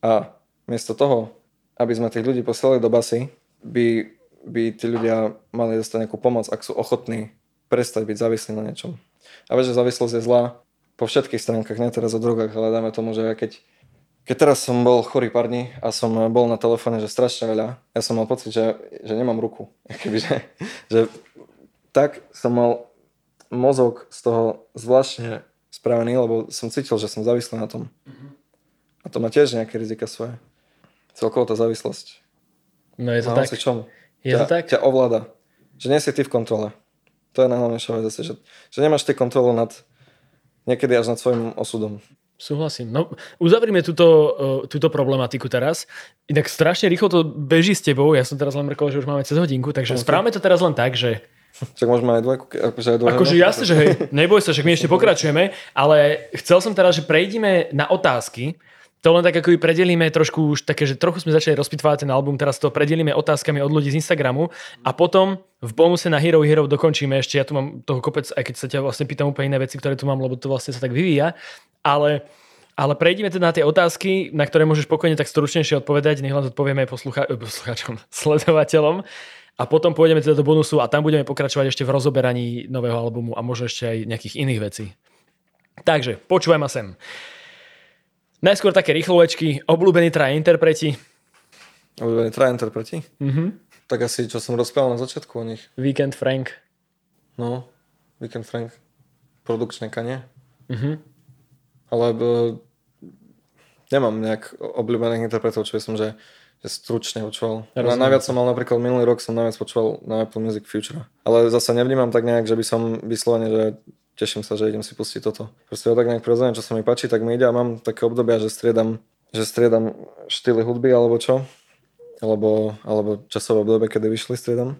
A miesto toho, aby sme tých ľudí posielali do basy, by, by tí ľudia mali dostať nejakú pomoc, ak sú ochotní prestať byť závislí na niečom. A vieš, že závislosť je zlá po všetkých stránkach, nie teraz o drogách, ale dáme tomu, že keď keď teraz som bol chorý pár dní a som bol na telefóne, že strašne veľa, ja som mal pocit, že, že nemám ruku. Keby, že, že tak som mal mozog z toho zvláštne spravený, lebo som cítil, že som závislý na tom. A to má tiež nejaké rizika svoje. Celkovo tá závislosť. No je to no, tak. čomu? Je ťa, to tak? Ťa ovláda. Že nie si ty v kontrole. To je najhlavnejšia vec že, že nemáš ty kontrolu nad niekedy až nad svojim osudom. Súhlasím. No, uzavrime túto, uh, túto problematiku teraz. Inak strašne rýchlo to beží s tebou. Ja som teraz len mrkol, že už máme cez hodinku, takže okay. správame to teraz len tak, že... Čak môžeme aj dvojku, akože aj dvojku. Akože jasne, že hej, neboj sa, že my ešte pokračujeme, ale chcel som teraz, že prejdime na otázky, to len tak ako predelíme trošku už také, že trochu sme začali rozpitvať ten album, teraz to predelíme otázkami od ľudí z Instagramu a potom v bonuse na Hero Hero dokončíme ešte, ja tu mám toho kopec, aj keď sa ťa vlastne pýtam úplne iné veci, ktoré tu mám, lebo to vlastne sa tak vyvíja, ale ale prejdeme teda na tie otázky, na ktoré môžeš pokojne tak stručnejšie odpovedať, nech len odpovieme poslucha- eh, posluchačom, sledovateľom. A potom pôjdeme teda do bonusu a tam budeme pokračovať ešte v rozoberaní nového albumu a možno ešte aj nejakých iných vecí. Takže, počúvaj ma sem. Najskôr také rýchlovečky, obľúbení traja interpreti. Obľúbení traja interpreti? Mhm. Tak asi, čo som rozprával na začiatku o nich. Weekend Frank. No, Weekend Frank. Produkčné kanie. Mhm. Ale nemám nejak obľúbených interpretov, čo som, že, že stručne počúval. Ja najviac som mal napríklad minulý rok som najviac počúval na Apple Music Future. Ale zase nevnímam tak nejak, že by som vyslovene, že teším sa, že idem si pustiť toto. Proste ja tak nejak prirodzené, čo sa mi páči, tak mi ide a mám také obdobia, že striedam, že striedam štýly hudby alebo čo. Alebo, alebo časové obdobie, kedy vyšli striedam.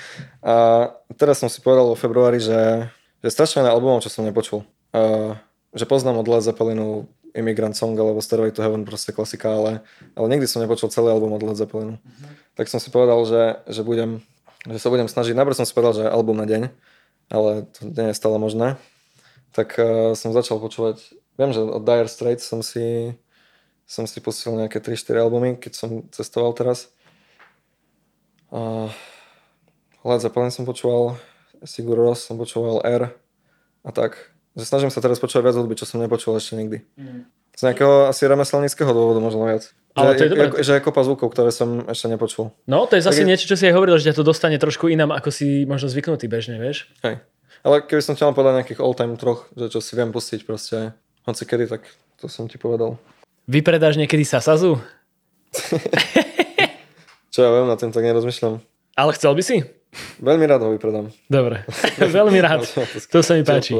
a teraz som si povedal vo februári, že, že strašne na albumov, čo som nepočul. Uh, že poznám od Led Zeppelinu Immigrant Song alebo Stairway to Heaven, proste klasika, ale, ale nikdy som nepočul celý album od Led Zeppelinu. Uh-huh. Tak som si povedal, že, že, budem, že sa budem snažiť. Najprv som si povedal, že album na deň, ale to nie je stále možné. Tak uh, som začal počúvať, viem, že od Dire Straits som si, som si pustil nejaké 3-4 albumy, keď som cestoval teraz. Uh, Led Zeppelin som počúval, Sigur Ross som počúval, R a tak. Že snažím sa teraz počúvať viac hudby, čo som nepočul ešte nikdy. Mm. Z nejakého asi remeselníckého dôvodu možno viac. Ale že, to je, dobré. že je kopa zvukov, ktoré som ešte nepočul. No, to je zase je... niečo, čo si aj hovoril, že ťa to dostane trošku inám, ako si možno zvyknutý bežne, vieš? Hej. Ale keby som chcel povedať nejakých all-time troch, že čo si viem pustiť proste, hoci kedy, tak to som ti povedal. Vypredáš niekedy Sasazu? čo ja viem, na tým tak nerozmýšľam. Ale chcel by si? Veľmi rád ho vypredám. Dobre, veľmi rád. to sa mi páči.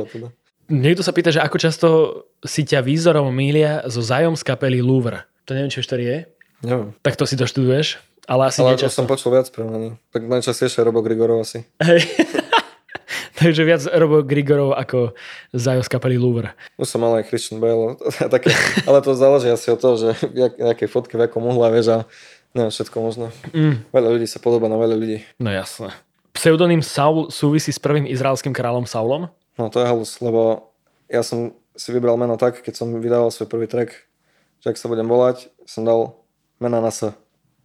Niekto sa pýta, že ako často si ťa výzorom mília zo zájom z kapely Louvre. To neviem, či už to je. Neviem. Tak to si to študuješ. Ale asi ale som počul viac premení. Tak najčastejšie Robo Grigorov asi. Hej. Takže viac Robo Grigorov ako zájom z kapely Louvre. Už som mal aj Christian Bale. také, ale to záleží asi od toho, že v jakej fotke, v akom uhla, vieš a neviem, všetko možno. Mm. Veľa ľudí sa podobá na veľa ľudí. No jasné. Pseudonym Saul súvisí s prvým izraelským kráľom Saulom? No to je halus, lebo ja som si vybral meno tak, keď som vydával svoj prvý track, že ak sa budem volať, som dal mena na S.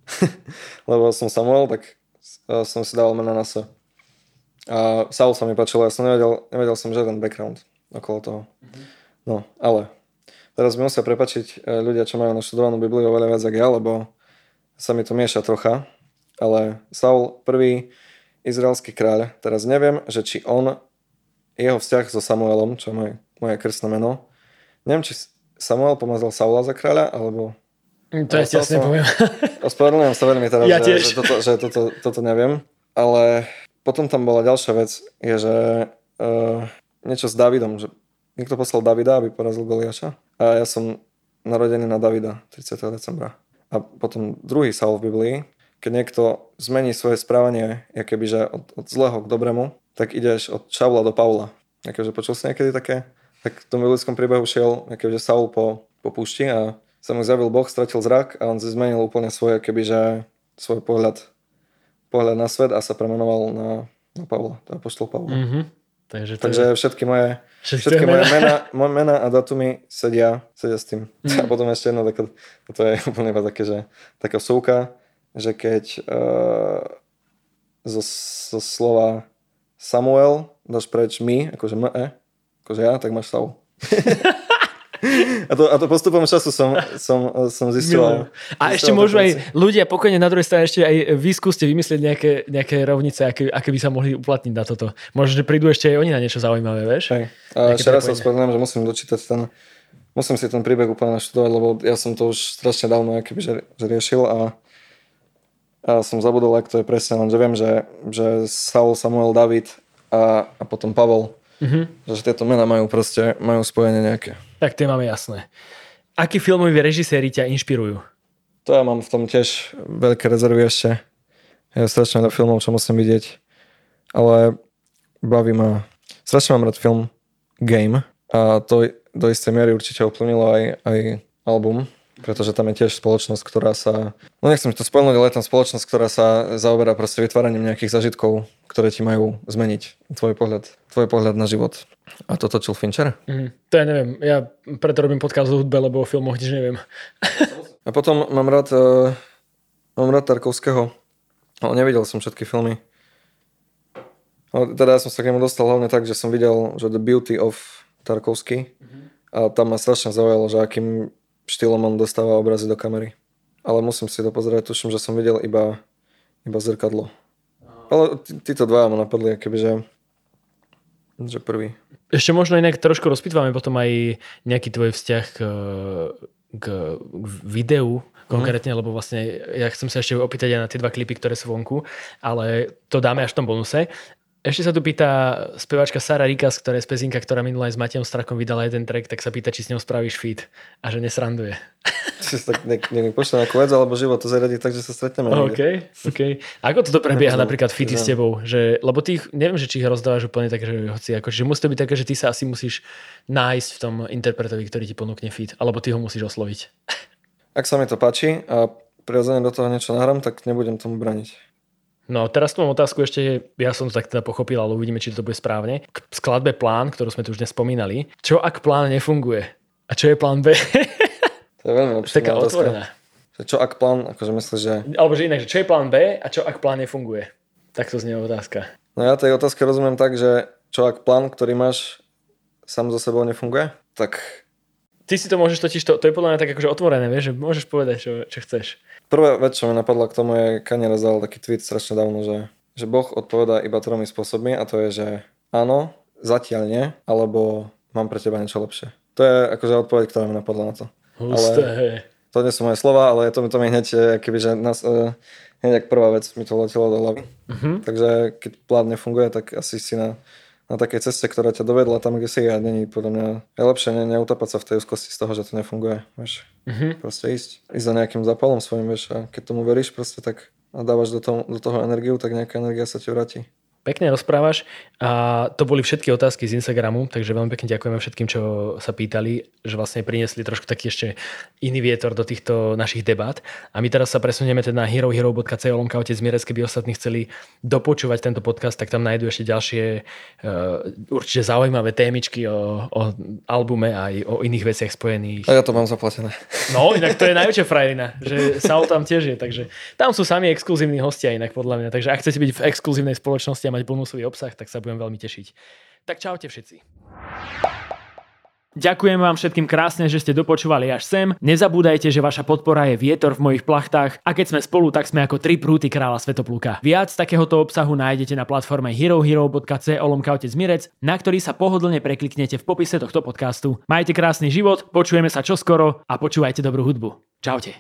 lebo som Samuel, tak som si dal mena na S. A Saul sa mi páčilo, ja som nevedel, nevedel som žiaden background okolo toho. No, ale teraz mi musia prepačiť e, ľudia, čo majú naštudovanú Bibliu oveľa viac ako ja, lebo sa mi to mieša trocha. Ale Saul, prvý izraelský kráľ, teraz neviem, že či on jeho vzťah so Samuelom, čo je moje, moje krstné meno, neviem, či Samuel pomazal Saula za kráľa, alebo... To ja ti jasne poviem. Ospravedlňujem sa veľmi teraz, Ja že, tiež. že, toto, že toto, toto neviem. Ale potom tam bola ďalšia vec, je, že uh, niečo s Davidom, že niekto poslal Davida, aby porazil Goliaša. A ja som narodený na Davida 30. decembra. A potom druhý Saul v Biblii, keď niekto zmení svoje správanie, keby, že od, od zlého k dobrému, tak ideš od Šavla do Pavla. Akože počul si niekedy také? Tak v tom biblickom príbehu šiel akože Saul po, po púšti a sa mu zjavil Boh, stratil zrak a on si zmenil úplne svoje, kebyže svoj pohľad, pohľad na svet a sa premenoval na, na Pavla, to apoštol Pavla. Mm. Mhm. Takže, to Takže všetky moje, Všetky všetky moje mena, moje mena a datumy sedia, sedia s tým. Mhm. A potom ešte jedno, také, to je úplne iba také, že taká súka, že keď uh, zo, zo slova Samuel dáš preč my, akože me, akože ja, tak máš Saul. a, to, a to postupom času som, som, som zistil. A ešte môžu aj ľudia pokojne na druhej strane ešte aj vy skúste vymyslieť nejaké, nejaké rovnice, aké, aké by sa mohli uplatniť na toto. Možno, že prídu ešte aj oni na niečo zaujímavé, vieš? Hej. A ešte raz sa spomeniem, že musím dočítať ten, musím si ten príbeh úplne naštudovať, lebo ja som to už strašne dávno akoby, že, že riešil a, a som zabudol, ak to je presne, lenže viem, že, že Saul, Samuel, David a, a potom Pavol, Mhm. že tieto mená majú proste, majú spojenie nejaké. Tak tie máme jasné. Akí filmoví režiséri ťa inšpirujú? To ja mám v tom tiež veľké rezervy ešte. Je strašne veľa filmov, čo musím vidieť. Ale baví ma... Strašne mám rád film Game a to do istej miery určite ovplyvnilo aj, aj album, pretože tam je tiež spoločnosť, ktorá sa... No nechcem to spomenúť, ale je tam spoločnosť, ktorá sa zaoberá proste vytváraním nejakých zažitkov, ktoré ti majú zmeniť tvoj pohľad, tvoj pohľad na život. A to točil Fincher. Mhm. To ja neviem. Ja preto robím podcast o hudbe, lebo o filmoch nič neviem. A potom mám rád, uh, mám rád Tarkovského, ale nevidel som všetky filmy. Ale teda ja som sa k nemu dostal hlavne tak, že som videl, že The Beauty of Tarkovsky a tam ma strašne zaujalo, že akým štýlom on dostáva obrazy do kamery. Ale musím si to pozrieť, tuším, že som videl iba, iba zrkadlo. Ale tí- títo dvaja ma napadli, kebyže že prvý. Ešte možno inak trošku rozpitváme potom aj nejaký tvoj vzťah k, k, k videu konkrétne, lebo vlastne ja chcem sa ešte opýtať aj na tie dva klipy, ktoré sú vonku, ale to dáme až v tom bonuse. Ešte sa tu pýta speváčka Sara Rikas, ktorá je z Pezinka, ktorá minulé aj s Matejom Strakom vydala jeden track, tak sa pýta, či s ňou spravíš feat a že nesranduje. Si tak nech mi pošle nejakú vec, alebo život to zariadi tak, že sa stretneme. OK, OK. Ako toto prebieha Akože- napríklad fity s tebou? Že, lebo ty, ich- neviem, že či ich rozdávaš úplne tak, že hoci, ako, že musí to byť také, že ty sa asi musíš nájsť v tom interpretovi, ktorý ti ponúkne fit, alebo ty ho musíš osloviť. Ak sa mi to páči a prirodzene do toho niečo nahrám, tak nebudem tomu braniť. No teraz tu mám otázku ešte, ja som to tak teda pochopil, ale uvidíme, či to bude správne. K skladbe plán, ktorú sme tu už dnes spomínali. Čo ak plán nefunguje? A čo je plán B? To je veľmi Taká otázka. otvorená. Čo ak plán, akože myslíš, že... Alebo že inak, že čo je plán B a čo ak plán nefunguje? Tak to znie otázka. No ja tej otázke rozumiem tak, že čo ak plán, ktorý máš, sám so sebou nefunguje, tak Ty si to môžeš totiž, to, to je podľa mňa tak akože otvorené, vieš, že môžeš povedať, čo, čo chceš. Prvá vec, čo mi napadla k tomu je, Kanye rozdal taký tweet strašne dávno, že, že Boh odpovedá iba tromi spôsobmi a to je, že áno, zatiaľ nie, alebo mám pre teba niečo lepšie. To je akože odpoveď, ktorá mi napadla na to. Husté. To nie sú moje slova, ale to mi to mi hneď, eh, keby, že nás, eh, hneď prvá vec mi to letelo do hlavy. Mhm. Takže keď plán nefunguje, tak asi si na, na takej ceste, ktorá ťa dovedla tam, kde si a není podľa mňa je lepšie ne, neutapať sa v tej úzkosti z toho, že to nefunguje. Vieš. Mhm. Proste ísť, ísť za nejakým zapalom svojim, vieš, a keď tomu veríš proste, tak a dávaš do toho, do toho energiu, tak nejaká energia sa ti vráti. Pekne rozprávaš a to boli všetky otázky z Instagramu, takže veľmi pekne ďakujeme všetkým, čo sa pýtali, že vlastne priniesli trošku taký ešte iný vietor do týchto našich debát. A my teraz sa presunieme teda na herohero.co lomka otec Mirec, keby ostatní chceli dopočúvať tento podcast, tak tam nájdú ešte ďalšie uh, určite zaujímavé témičky o, o albume aj o iných veciach spojených. A ja to mám zaplatené. No, inak to je najväčšia frajerina, že Saul tam tiež je, takže tam sú sami exkluzívni hostia inak podľa mňa, takže ak chcete byť v exkluzívnej spoločnosti a mať bonusový obsah, tak sa budem veľmi tešiť. Tak čaute všetci. Ďakujem vám všetkým krásne, že ste dopočúvali až sem. Nezabúdajte, že vaša podpora je vietor v mojich plachtách a keď sme spolu, tak sme ako tri prúty kráľa Svetopluka. Viac takéhoto obsahu nájdete na platforme herohero.co lomka otec Mirec, na ktorý sa pohodlne prekliknete v popise tohto podcastu. Majte krásny život, počujeme sa čoskoro a počúvajte dobrú hudbu. Čaute.